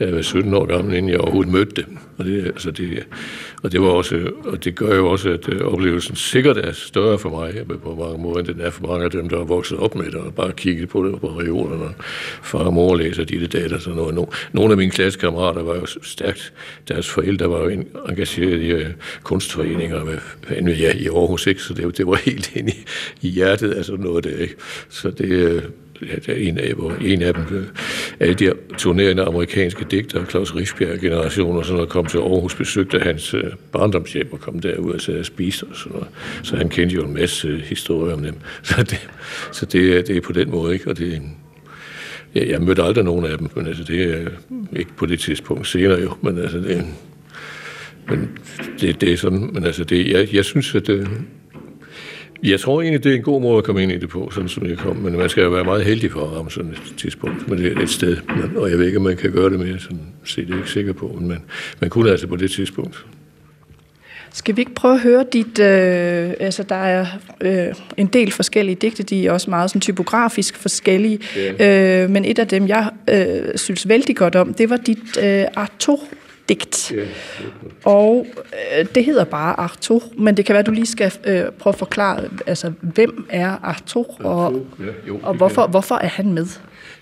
jeg var 17 år gammel, inden jeg overhovedet mødte det. Og det, altså det, og det var også, og det gør jo også, at øh, oplevelsen sikkert er større for mig på mange måder, end den er for mange af dem, der er vokset op med det, og bare kigget på det på reolerne. Far og mor læser de data, sådan noget. Nogle af mine klassekammerater var jo stærkt, deres forældre var jo engageret i øh, kunstforeninger med, ja, i Aarhus, ikke? så det, det var helt ind i, i hjertet af sådan noget der. Ikke? Så det, øh, ja, der er en af, hvor en af dem, øh, alle de turnerende amerikanske digtere, Claus Rigsbjerg generation og sådan noget, kom til Aarhus, besøgte hans øh, barndomshjem og kom derud og sad og spiste og sådan noget. Så han kendte jo en masse øh, historier om dem. Så det, så det, det er på den måde, ikke? Og det, ja, jeg mødte aldrig nogen af dem, men altså, det er ikke på det tidspunkt senere jo, men altså, det, men det, det er sådan, men altså, det, jeg, jeg synes, at det, jeg tror egentlig, det er en god måde at komme ind i det på, sådan som jeg kom. Men man skal jo være meget heldig for at ramme sådan et tidspunkt. Men det er et sted. Men, og jeg ved ikke, om man kan gøre det mere. Sådan, se, det er ikke sikker på. Men man, man kunne altså på det tidspunkt. Skal vi ikke prøve at høre dit... Øh, altså, der er øh, en del forskellige digte, de er også meget sådan, typografisk forskellige. Yeah. Øh, men et af dem, jeg øh, synes vældig godt om, det var dit øh, Arto digt. Yeah. Og øh, det hedder bare Arto, men det kan være, du lige skal øh, prøve at forklare, altså, hvem er Arto, og, ja, jo, og hvorfor, hvorfor er han med?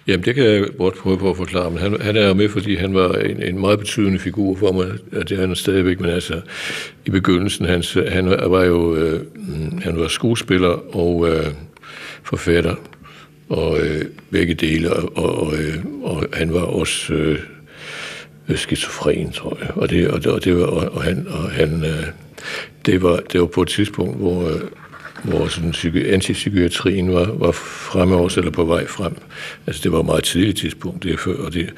Jamen, det kan jeg godt prøve på at forklare, men han, han er med, fordi han var en, en meget betydende figur for mig, og det er han stadigvæk, men altså, i begyndelsen, hans, han var jo, øh, han var skuespiller og øh, forfatter, og øh, begge dele, og, og, øh, og han var også øh, skizofren, tror jeg, og det, og det, og det var, og han, og han øh, det, var, det var på et tidspunkt, hvor, øh, hvor sådan psyki- antipsykiatrien var, var fremme også, eller på vej frem. Altså det var et meget tidligt tidspunkt, det før, og, det,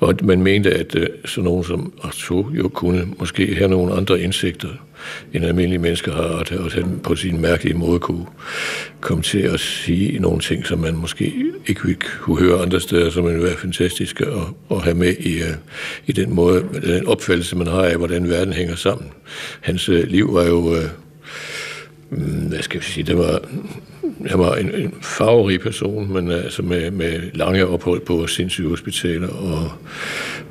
og man mente, at uh, sådan nogen som Arthur jo kunne måske have nogle andre indsigter, end almindelige mennesker har, og at han på sin mærkelige måde kunne komme til at sige nogle ting, som man måske ikke kunne høre andre steder, som ville være fantastiske at, at have med i, uh, i den måde, den opfattelse, man har af, hvordan verden hænger sammen. Hans uh, liv var jo uh, Mm, hvad skal jeg sige, det var, jeg var en, en farverig person, men altså med, med lange ophold på sindssyge hospitaler, og,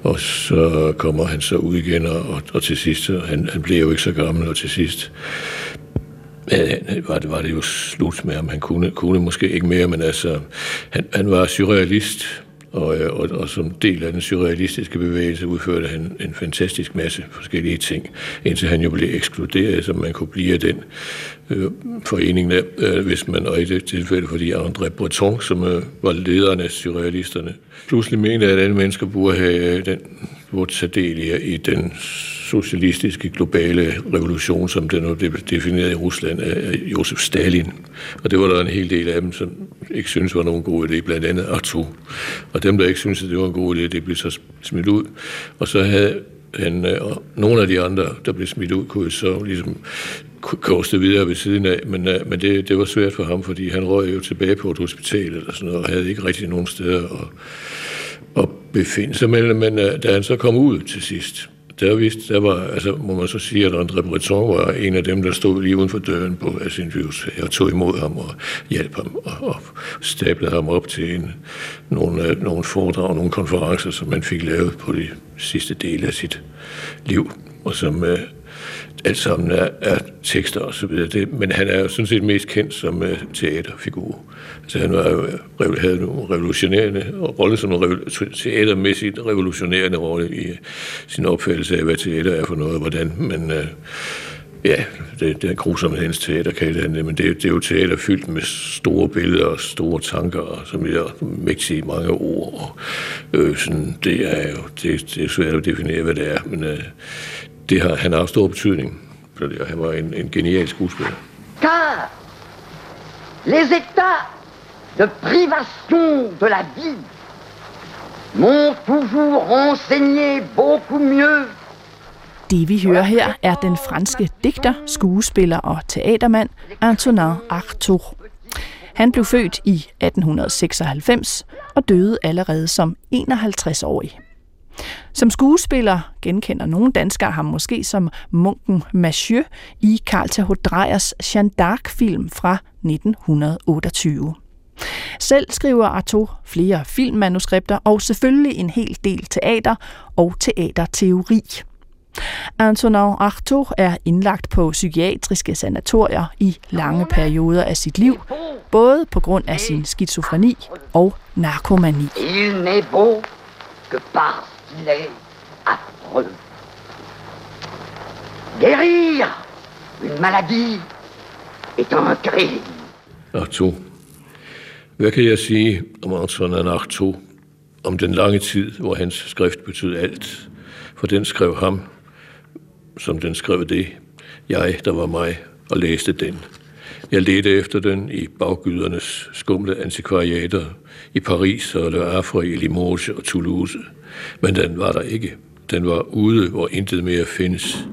og så kommer han så ud igen, og, og, og til sidst, han, han blev jo ikke så gammel, og til sidst var, det, var det jo slut med ham. Han kunne, kunne måske ikke mere, men altså, han, han var surrealist, og, øh, og, og som del af den surrealistiske bevægelse udførte han en fantastisk masse forskellige ting, indtil han jo blev ekskluderet, så man kunne blive af den øh, foreningen af, øh, hvis man, og i det tilfælde fordi André Breton, som øh, var lederen af surrealisterne, pludselig mente, at alle mennesker burde have øh, den, burde tage del i, i den socialistiske globale revolution, som den blev defineret i Rusland af Josef Stalin. Og det var der en hel del af dem, som ikke synes var nogen god idé, blandt andet Artu. Og dem, der ikke synes, at det var en god idé, det blev så smidt ud. Og så havde han, øh, og nogle af de andre, der blev smidt ud, kunne så ligesom koste videre ved siden af, men, øh, men det, det var svært for ham, fordi han røg jo tilbage på et hospital eller sådan noget, og havde ikke rigtig nogen steder at, at befinde sig. mellem. men øh, da han så kom ud til sidst, der, vidste, der var, altså må man så sige, at André Breton var en af dem, der stod lige uden for døren på Assinvius. Jeg tog imod ham og hjalp ham og, og stablede ham op til en, nogle, øh, nogle foredrag, nogle konferencer, som man fik lavet på de sidste dele af sit liv, og som uh, alt sammen er, er tekster og så videre. Det, men han er jo sådan set mest kendt som uh, teaterfigur. Altså han var jo, øh, havde nogle revolutionerende rolle som en teatermæssigt revolutionerende rolle i øh, sin opfattelse af, hvad teater er for noget, og hvordan man uh, Ja, det, det er grusomhedens teater, kaldte han det, men det, det er jo teater fyldt med store billeder og store tanker, og som er mægtige mange ord. Og, øh, sådan, det er jo det, det er svært at definere, hvad det er, men øh, det har, han har haft stor betydning, han var en, en genial skuespiller. Car les états de privation de la vie m'ont toujours enseigné beaucoup mieux det vi hører her er den franske digter, skuespiller og teatermand Antonin Artaud. Han blev født i 1896 og døde allerede som 51-årig. Som skuespiller genkender nogle danskere ham måske som munken Mathieu i Carl Th. Dreyers Jeanne d'Arc-film fra 1928. Selv skriver Arto flere filmmanuskripter og selvfølgelig en hel del teater og teaterteori. Antonin Artaud er indlagt på psykiatriske sanatorier i lange perioder af sit liv, både på grund af sin skizofreni og narkomani. Il n'est beau que par qu'il affreux. Guérir une maladie est un crime. Artaud. Hvad kan jeg sige om Antonin Artaud? Om den lange tid, hvor hans skrift betød alt. For den skrev ham, som den skrev det. Jeg, der var mig, og læste den. Jeg ledte efter den i baggydernes skumle antikvariater i Paris og Le Havre, i Limoges og Toulouse. Men den var der ikke. Den var ude, hvor intet mere findes.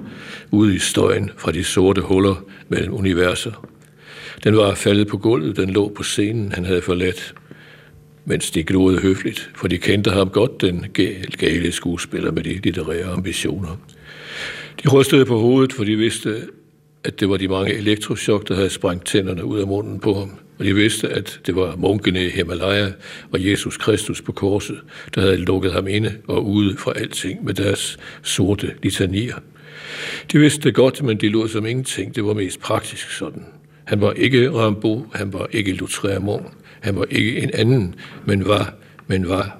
Ude i støjen fra de sorte huller mellem universer. Den var faldet på gulvet, den lå på scenen, han havde forladt. Mens de gloede høfligt, for de kendte ham godt, den gale skuespiller med de litterære ambitioner. De rystede på hovedet, for de vidste, at det var de mange elektroschok, der havde sprængt tænderne ud af munden på ham. Og de vidste, at det var munkene i Himalaya og Jesus Kristus på korset, der havde lukket ham inde og ude fra alting med deres sorte litanier. De vidste det godt, men de lod som ingenting. Det var mest praktisk sådan. Han var ikke Rambo, han var ikke Lutremont, han var ikke en anden, men var, men var.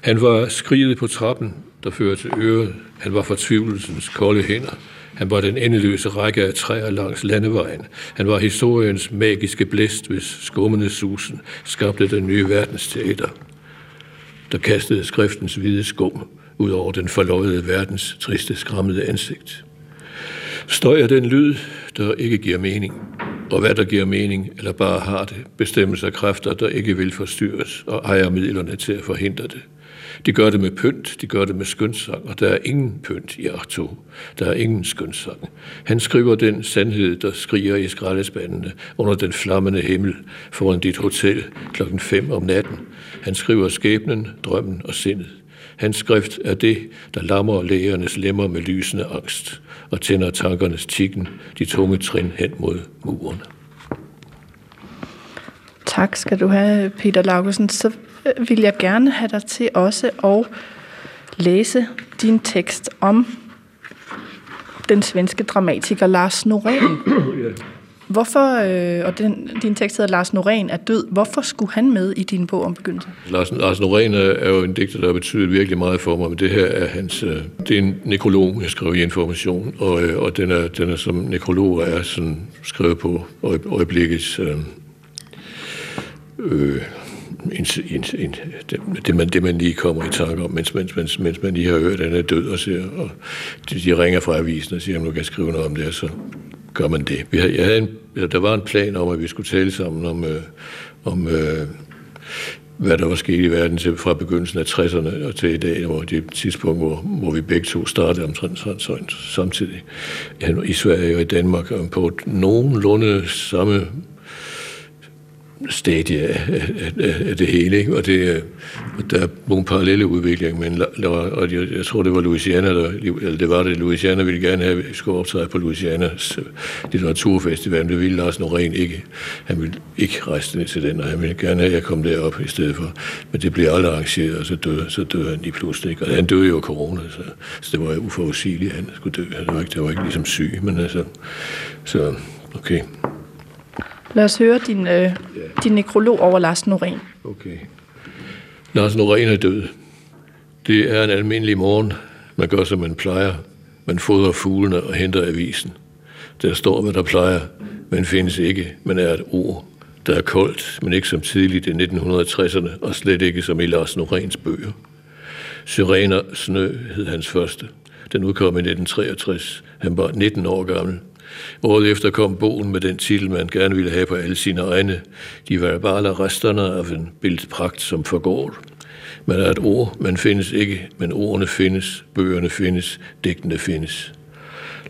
Han var skriget på trappen, der fører til øret. Han var fortvivlelsens kolde hænder. Han var den endeløse række af træer langs landevejen. Han var historiens magiske blæst, hvis skummende susen skabte den nye verdensteater, der kastede skriftens hvide skum ud over den forløjede verdens triste, skræmmede ansigt. Støj er den lyd, der ikke giver mening. Og hvad der giver mening, eller bare har det, bestemmes af kræfter, der ikke vil forstyrres, og ejer midlerne til at forhindre det. De gør det med pynt, de gør det med skønsang, og der er ingen pynt i Arto. Der er ingen skønsang. Han skriver den sandhed, der skriger i skraldespandene under den flammende himmel foran dit hotel klokken 5 om natten. Han skriver skæbnen, drømmen og sindet. Hans skrift er det, der lammer lægernes lemmer med lysende angst og tænder tankernes tikken, de tunge trin hen mod muren. Tak skal du have, Peter Laugesen. Så vil jeg gerne have dig til også at læse din tekst om den svenske dramatiker Lars Norén. Hvorfor, øh, og den, din tekst hedder Lars Norén er død, hvorfor skulle han med i din bog om begyndelsen? Lars, Lars Norén er jo en digter, der har betydet virkelig meget for mig, men det her er hans, øh, det er en nekrolog, jeg skrev i Information, og, øh, og den, er, den er som nekrolog er sådan skrevet på øjeblikkets øh, øh, en, en, en, det, man, det, man lige kommer i tanke om, mens, mens, mens, mens man lige har hørt, at han er død, og, siger, og de, de ringer fra avisen og siger, at nu kan jeg skrive noget om det, og så gør man det. Vi havde, jeg havde en, der var en plan om, at vi skulle tale sammen om, øh, om øh, hvad der var sket i verden til, fra begyndelsen af 60'erne og til i dag, hvor det tidspunkt, hvor, hvor vi begge to startede omtrent sådan, sådan, samtidig. I Sverige og i Danmark på nogenlunde samme stadie af, af, af det hele. Ikke? Og det, og der er nogle parallelle udviklinger, men og jeg, jeg tror, det var Louisiana, der, eller det var det, Louisiana ville gerne have, at vi skulle optræde på Louisianas øh, litteraturfestival, det ville Lars Norén ikke. Han ville ikke rejse ned til den, og han ville gerne have, at jeg kom derop i stedet for. Men det blev aldrig arrangeret, og så døde, så døde han lige pludselig. Ikke? Og han døde jo af corona, så, så det var uforudsigeligt, at han skulle dø. Det var ikke, det var ikke ligesom syg, men altså, så okay. Lad os høre din, øh, din nekrolog over Lars Norén. Okay. Lars Norén er død. Det er en almindelig morgen. Man gør, som man plejer. Man fodrer fuglene og henter avisen. Der står, hvad der plejer, men findes ikke, men er et ord. Der er koldt, men ikke som tidligt i 1960'erne, og slet ikke som i Lars Noréns bøger. Syrener Snø hed hans første. Den udkom i 1963. Han var 19 år gammel. Året efter kom bogen med den titel, man gerne ville have på alle sine egne. De verbale resterne af en bildpragt, som forgår. Man er et ord, man findes ikke, men ordene findes, bøgerne findes, digtene findes.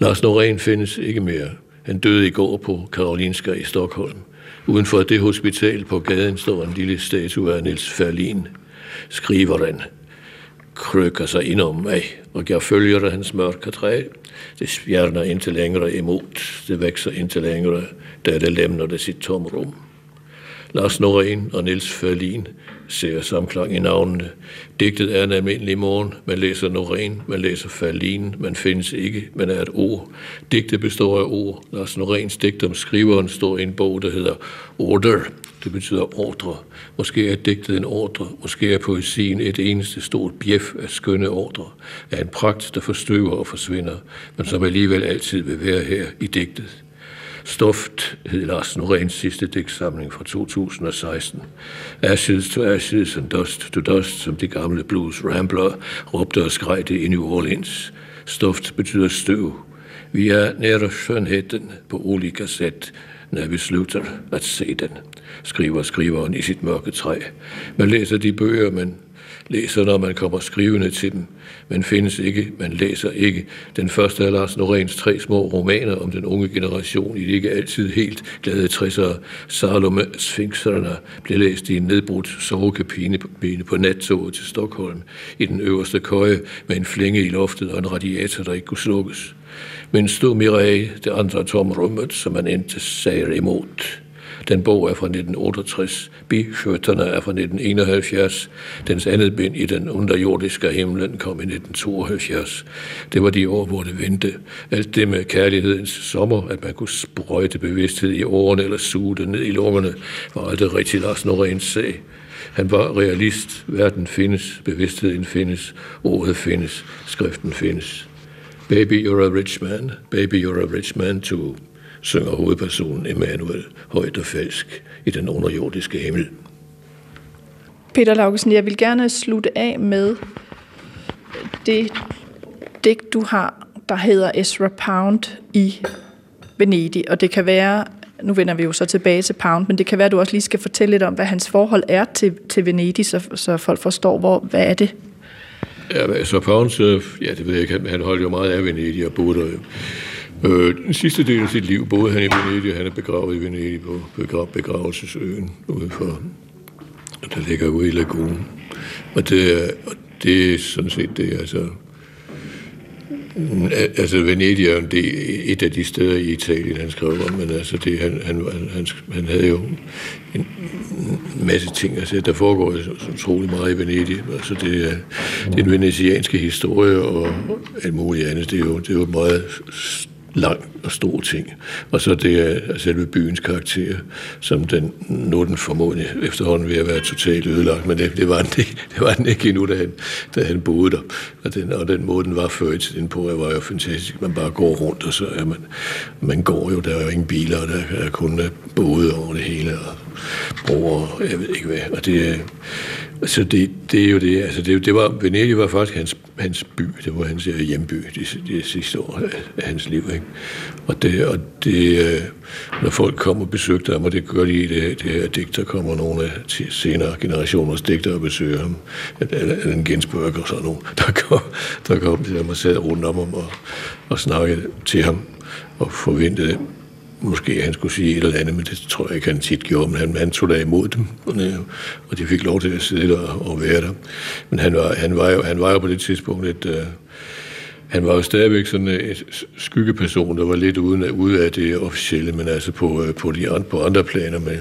Lars Norén findes ikke mere. Han døde i går på Karolinska i Stockholm. Uden for det hospital på gaden står en lille statue af Niels Ferlin. Skriver den krykker sig ind om mig, og jeg følger hans mørke træ. Det spjerner ikke længere imod, det vækser ikke længere, da det lemner det sit tomrum. Lars Norén og Nils Ferlin ser samklang i navnene. Digtet er en almindelig morgen. Man læser Noreen, man læser Fallin, man findes ikke, man er et ord. Digtet består af ord. Lars Noreens digt om skriveren står i en bog, der hedder Order. Det betyder ordre. Måske er digtet en ordre. Måske er poesien et eneste stort bjef af skønne ordre. Af en pragt, der forstøver og forsvinder, men som alligevel altid vil være her i digtet. Stoft hed Lars Norens sidste digtsamling fra 2016. Ashes to ashes and dust to dust, som de gamle blues rambler råbte og skreg det i New Orleans. Stoft betyder støv. Vi er nære skønheden på olika sæt, når vi slutter at se den, skriver skriveren i sit mørke træ. Man læser de bøger, man læser, når man kommer skrivende til dem, men findes ikke, man læser ikke. Den første af Lars Noréns tre små romaner om den unge generation i de ikke altid helt glade 60'ere, Salome Sphinxerne, blev læst i en nedbrudt sovekabine på nattoget til Stockholm i den øverste køje med en flænge i loftet og en radiator, der ikke kunne slukkes. Men stod Mireille, det andre tomrummet, som man endte sager imod. Den bog er fra 1968, Biskytterne er fra 1971, dens andet bind i den underjordiske himlen kom i 1972. Det var de år, hvor det vendte. Alt det med kærlighedens sommer, at man kunne sprøjte bevidsthed i årene eller suge det ned i lungerne, var aldrig rigtig Lars Noréns sag. Han var realist. Verden findes, bevidstheden findes, ordet findes, skriften findes. Baby, you're a rich man. Baby, you're a rich man too synger hovedpersonen Emanuel højt og falsk i den underjordiske himmel. Peter Laugesen, jeg vil gerne slutte af med det digt, du har, der hedder Ezra Pound i Venedig, og det kan være, nu vender vi jo så tilbage til Pound, men det kan være, at du også lige skal fortælle lidt om, hvad hans forhold er til, til Venedig, så, så folk forstår, hvor, hvad er det? Ja, så Pound, så, ja, det ved jeg ikke, han holdt jo meget af Venedig og boede der Øh, den sidste del af sit liv boede han i Venedig, og han er begravet i Venedig på begrav, begravelsesøen udenfor, der ligger ude i lagunen. Og det er, og det er sådan set det, altså... Mm, altså, Venedig er jo det, et af de steder i Italien, han skrev om, men altså, det, han, han, han, han havde jo en masse ting, altså, der foregår så utrolig meget i Venedig. Altså, det er, det er venetianske historie og alt muligt andet. Det er jo, det er jo meget lang og stor ting. Og så det er selve byens karakter, som den, nu den formodentlig efterhånden ved at være totalt ødelagt, men det, det, var, den ikke, det var den ikke endnu, da han, da han boede der. Og den, og den måde, den var før i tiden på, var jo fantastisk. Man bare går rundt, og så er man, man går jo, der er jo ingen biler, og der er kun øh, både over det hele, og broer, jeg ved ikke hvad. Og det, øh, så det, det er jo det, altså det, det var, Venedig var faktisk hans, hans by, det var hans hjemby de, de sidste år af hans liv. Ikke? Og det, og det, øh, når folk kommer og besøgte ham, og det gør de i det, det her digter, kommer nogle af senere generationers digter og besøger ham, en Ginsberg og sådan nogle, der kom, der kom til ham og sad rundt om ham og, og snakkede til ham og forventede måske han skulle sige et eller andet, men det tror jeg ikke, han tit gjorde, men han, han tog da imod dem, og de fik lov til at sidde der og være der. Men han var, han var, jo, han var jo på det tidspunkt et, uh, øh, han var jo stadigvæk sådan øh, et skyggeperson, der var lidt uden, ude af det officielle, men altså på, øh, på, de, på andre planer med,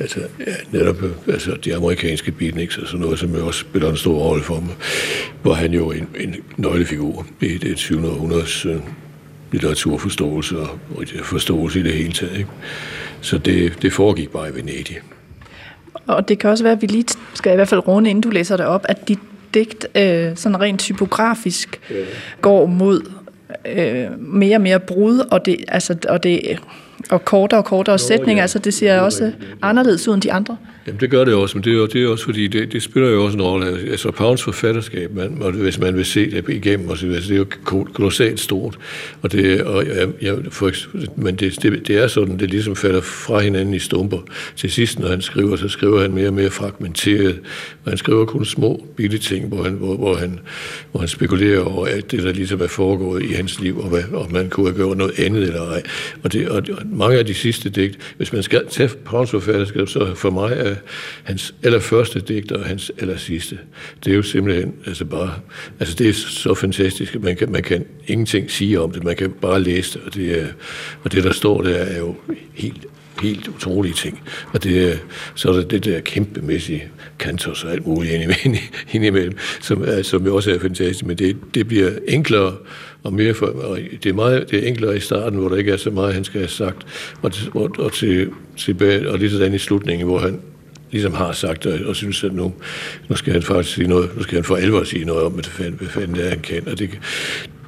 altså, ja, netop altså, de amerikanske beatniks og sådan noget, som jo også spiller en stor rolle for mig, hvor han jo en, en nøglefigur i det 700 århundredes litteraturforståelse og forståelse i det hele taget. Ikke? Så det, det foregik bare i Venedig. Og det kan også være, at vi lige skal i hvert fald runde, inden du læser det op, at dit digt øh, sådan rent typografisk ja. går mod øh, mere og mere brud, og det, altså, og det og kortere og kortere sætninger, ja. altså det ser også anderledes ud end de andre. Jamen det gør det også, men det er, jo, det er også fordi, det, det spiller jo også en rolle. Altså Pounds forfatterskab, man, og hvis man vil se det igennem, og så, altså, det er jo kolossalt stort. Og det, og, ja, for, men det, det, det, er sådan, det ligesom falder fra hinanden i stumper. Til sidst, når han skriver, så skriver han mere og mere fragmenteret, og han skriver kun små, bitte ting, hvor han, hvor, hvor han, hvor han spekulerer over alt det, der ligesom er foregået i hans liv, og hvad, og man kunne have gjort noget andet eller ej. Og, det, og mange af de sidste digt, hvis man skal tage Pauls forfatterskab, så for mig er hans allerførste digt og hans aller sidste. Det er jo simpelthen altså bare, altså det er så fantastisk, at man kan, man kan ingenting sige om det, man kan bare læse det, og det, er, og det der står der er jo helt helt utrolige ting. Og det, øh, så er der det der kæmpemæssige kantos og alt muligt indimellem, som, øh, som jo også er fantastisk, men det, det bliver enklere og mere for, og det er meget det er enklere i starten, hvor der ikke er så meget, han skal have sagt, og, og, og til, tilbage, og lige sådan i slutningen, hvor han ligesom har sagt, og, og synes, at nu, nu skal han faktisk sige noget, nu skal han for alvor sige noget om, hvad fanden, hvad fanden det er, han kan. Og det,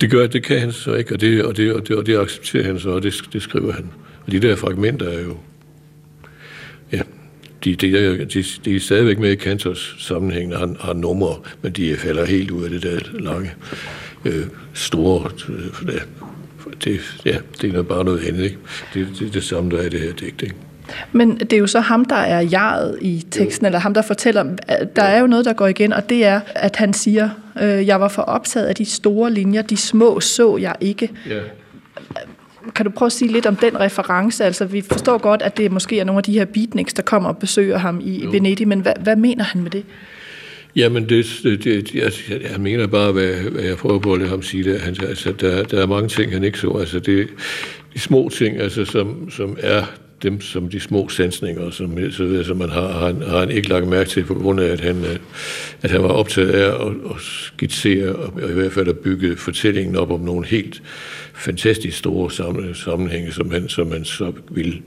det gør, det kan han så ikke, og det, og det, og det, og det accepterer han så, og det, det skriver han. Og de der fragmenter er jo, ja, de, de, de, de er stadigvæk med i Kantors sammenhæng, når han har numre, men de falder helt ud af det der lange, øh, store, øh, det, ja, det er bare noget andet, ikke? Det, det er det samme, der er i det her digt, ikke? Men det er jo så ham, der er jaret i teksten, jo. eller ham, der fortæller. Der er jo noget, der går igen, og det er, at han siger, øh, jeg var for optaget af de store linjer, de små så jeg ikke. Ja. Kan du prøve at sige lidt om den reference? Altså, vi forstår godt, at det måske er nogle af de her beatniks, der kommer og besøger ham i jo. Venedig, men hvad, hvad mener han med det? Jamen, det, det, det, jeg, jeg mener bare, hvad, hvad jeg prøver på at lade ham sige det. Han, altså, der, der er mange ting, han ikke så. Altså, det, de små ting, altså, som, som er dem som de små sansninger, som, så, som man har, har, han, har han ikke lagt mærke til, på grund af, at han, øh, at han var optaget af at, at skitsere, og i hvert fald at bygge fortællingen op om nogle helt fantastisk store sammenhænge, som han, som man så vil,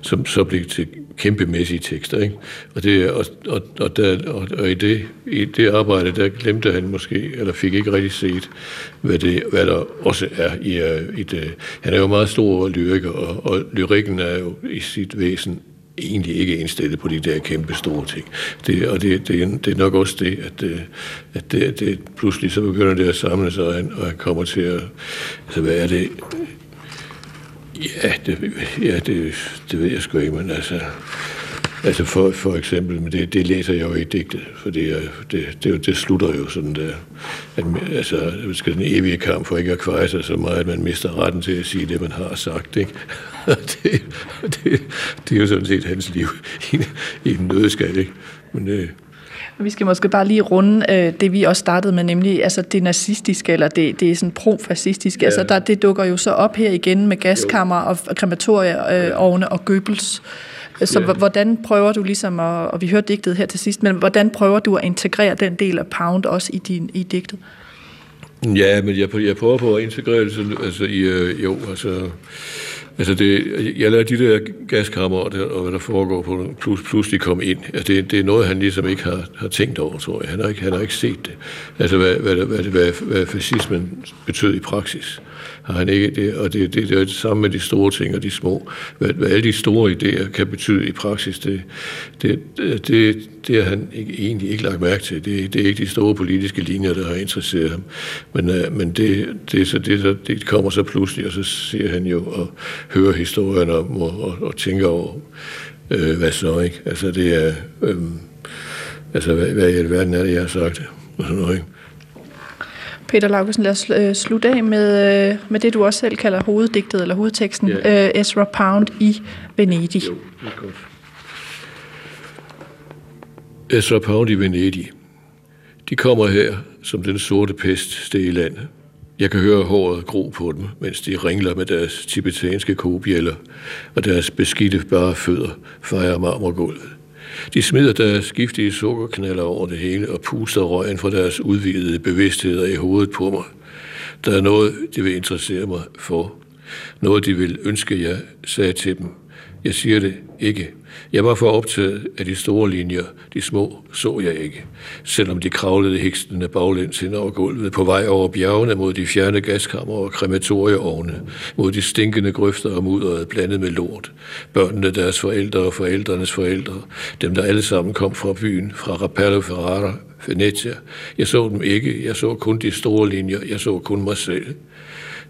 som så blev til kæmpemæssige tekster. Ikke? Og, det, og, og, og, der, og, og i, det, i det arbejde, der glemte han måske, eller fik ikke rigtig set, hvad, det, hvad der også er i, øh, i det. Han er jo meget stor lyriker, og, og lyrikken er jo i sit væsen egentlig ikke indstillet på de der kæmpe store ting. Det, og det, det, det er nok også det, at, øh, at det, det, pludselig så begynder det at samle sig, og han, og han kommer til at... Altså, hvad er det? Ja, det, ja det, det ved jeg sgu ikke, men altså... Altså for, for eksempel, men det, det læser jeg jo i digtet, for det, det, det, det slutter jo sådan der, at altså, det skal den evige kamp for ikke at kveje sig så meget, at man mister retten til at sige det, man har sagt, ikke? det, det, det er jo sådan set hans liv i, i en nødskal, ikke? Men, øh, vi skal måske bare lige runde øh, det, vi også startede med, nemlig altså det nazistiske, eller det, det er sådan profascistiske. Ja. Altså der, det dukker jo så op her igen med gaskammer og krematorieovne øh, og Goebbels. Så ja. hvordan prøver du ligesom, at, og vi hørte digtet her til sidst, men hvordan prøver du at integrere den del af Pound også i, din, i digtet? Ja, men jeg, jeg prøver på at integrere det altså, i, øh, jo, altså, Altså det, jeg lader de der gaskammer og, og hvad der foregår på plus, pludselig komme ind. Altså det, det er noget, han ligesom ikke har, har tænkt over, tror jeg. Han har ikke, han har ikke set det. Altså hvad, hvad, hvad, hvad, hvad fascismen betød i praksis har han ikke det, og det, det, det er det samme med de store ting og de små. Hvad, hvad alle de store idéer kan betyde i praksis, det, det, det, det har han ikke, egentlig ikke lagt mærke til. Det, det er ikke de store politiske linjer, der har interesseret ham. Men, uh, men det, det, så det, det kommer så pludselig, og så ser han jo og hører historien om og, og, og tænker over, øh, hvad så, ikke? Altså det er, øh, altså hvad, hvad i alverden er det, jeg har sagt? Og sådan noget, ikke? Peter Laugesen, lad os øh, slutte af med, øh, med det, du også selv kalder hoveddigtet eller hovedteksten, yeah. uh, Ezra Pound i Venedig. Jo, det er godt. Ezra Pound i Venedig. De kommer her som den sorte pest sted i landet. Jeg kan høre håret gro på dem, mens de ringler med deres tibetanske kobjæller, og deres beskidte bare fødder fejrer marmorgulvet. De smider deres giftige sukkerknaller over det hele og puster røgen fra deres udvidede bevidstheder i hovedet på mig. Der er noget, de vil interessere mig for. Noget, de vil ønske, jeg sagde til dem. Jeg siger det ikke. Jeg var for optaget af de store linjer. De små så jeg ikke. Selvom de kravlede hækstende baglæns ind over gulvet på vej over bjergene mod de fjerne gaskammer og krematorieovne, mod de stinkende grøfter og mudderet blandet med lort. Børnene, deres forældre og forældrenes forældre, dem der alle sammen kom fra byen, fra Rapallo Ferrara, Venezia. Jeg så dem ikke. Jeg så kun de store linjer. Jeg så kun mig selv.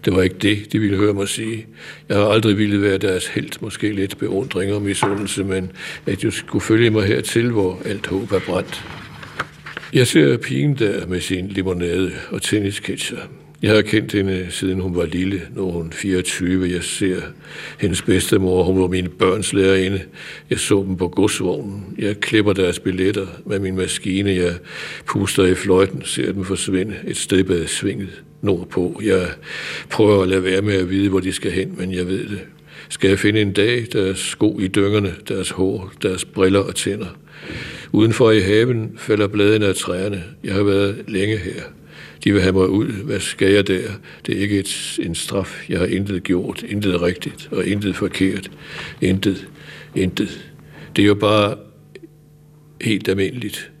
Det var ikke det, de ville høre mig sige. Jeg har aldrig ville være deres held, måske lidt beundring og misundelse, men at du skulle følge mig hertil, hvor alt håb er brændt. Jeg ser pigen der med sin limonade og tennisketcher. Jeg har kendt hende, øh, siden hun var lille, når hun 24. Jeg ser hendes bedstemor, hun var mine børns lærerinde. Jeg så dem på godsvognen. Jeg klipper deres billetter med min maskine. Jeg puster i fløjten, ser dem forsvinde et sted bag svinget nordpå. Jeg prøver at lade være med at vide, hvor de skal hen, men jeg ved det. Skal jeg finde en dag, deres sko i dyngerne, deres hår, deres briller og tænder? Udenfor i haven falder bladene af træerne. Jeg har været længe her. De vil have mig ud. Hvad skal jeg der? Det er ikke et, en straf. Jeg har intet gjort, intet rigtigt og intet forkert. Intet, intet. Det er jo bare helt almindeligt.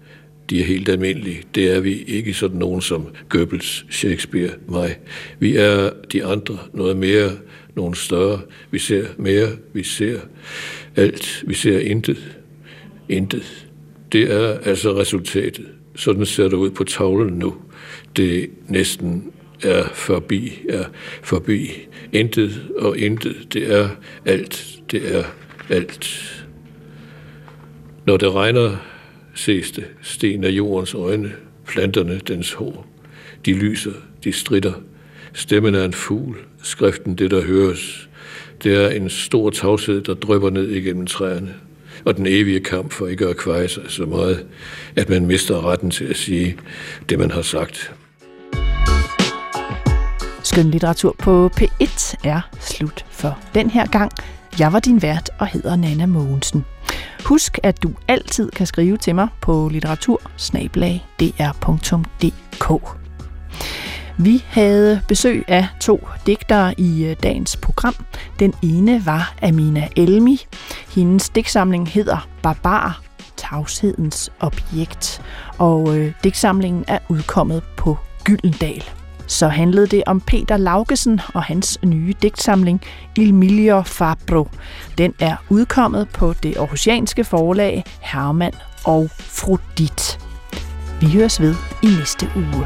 De er helt almindelige. Det er vi ikke sådan nogen som Goebbels, Shakespeare, mig. Vi er de andre noget mere, nogle større. Vi ser mere, vi ser alt. Vi ser intet, intet. Det er altså resultatet. Sådan ser det ud på tavlen nu det næsten er forbi, er forbi. Intet og intet, det er alt, det er alt. Når det regner, ses det, sten af jordens øjne, planterne dens hår. De lyser, de stritter. Stemmen er en fugl, skriften det, der høres. Det er en stor tavshed, der drøber ned igennem træerne. Og den evige kamp for ikke at kveje sig så meget, at man mister retten til at sige det, man har sagt. Skøn litteratur på P1 er slut for den her gang. Jeg var din vært og hedder Nana Mogensen. Husk, at du altid kan skrive til mig på litteratur vi havde besøg af to digtere i øh, dagens program. Den ene var Amina Elmi. Hendes digtsamling hedder Barbar, tavshedens objekt. Og øh, digtsamlingen er udkommet på Gyldendal så handlede det om Peter Laugesen og hans nye digtsamling Il Miglior Fabro. Den er udkommet på det aarhusianske forlag Hermann og Frodit. Vi høres ved i næste uge.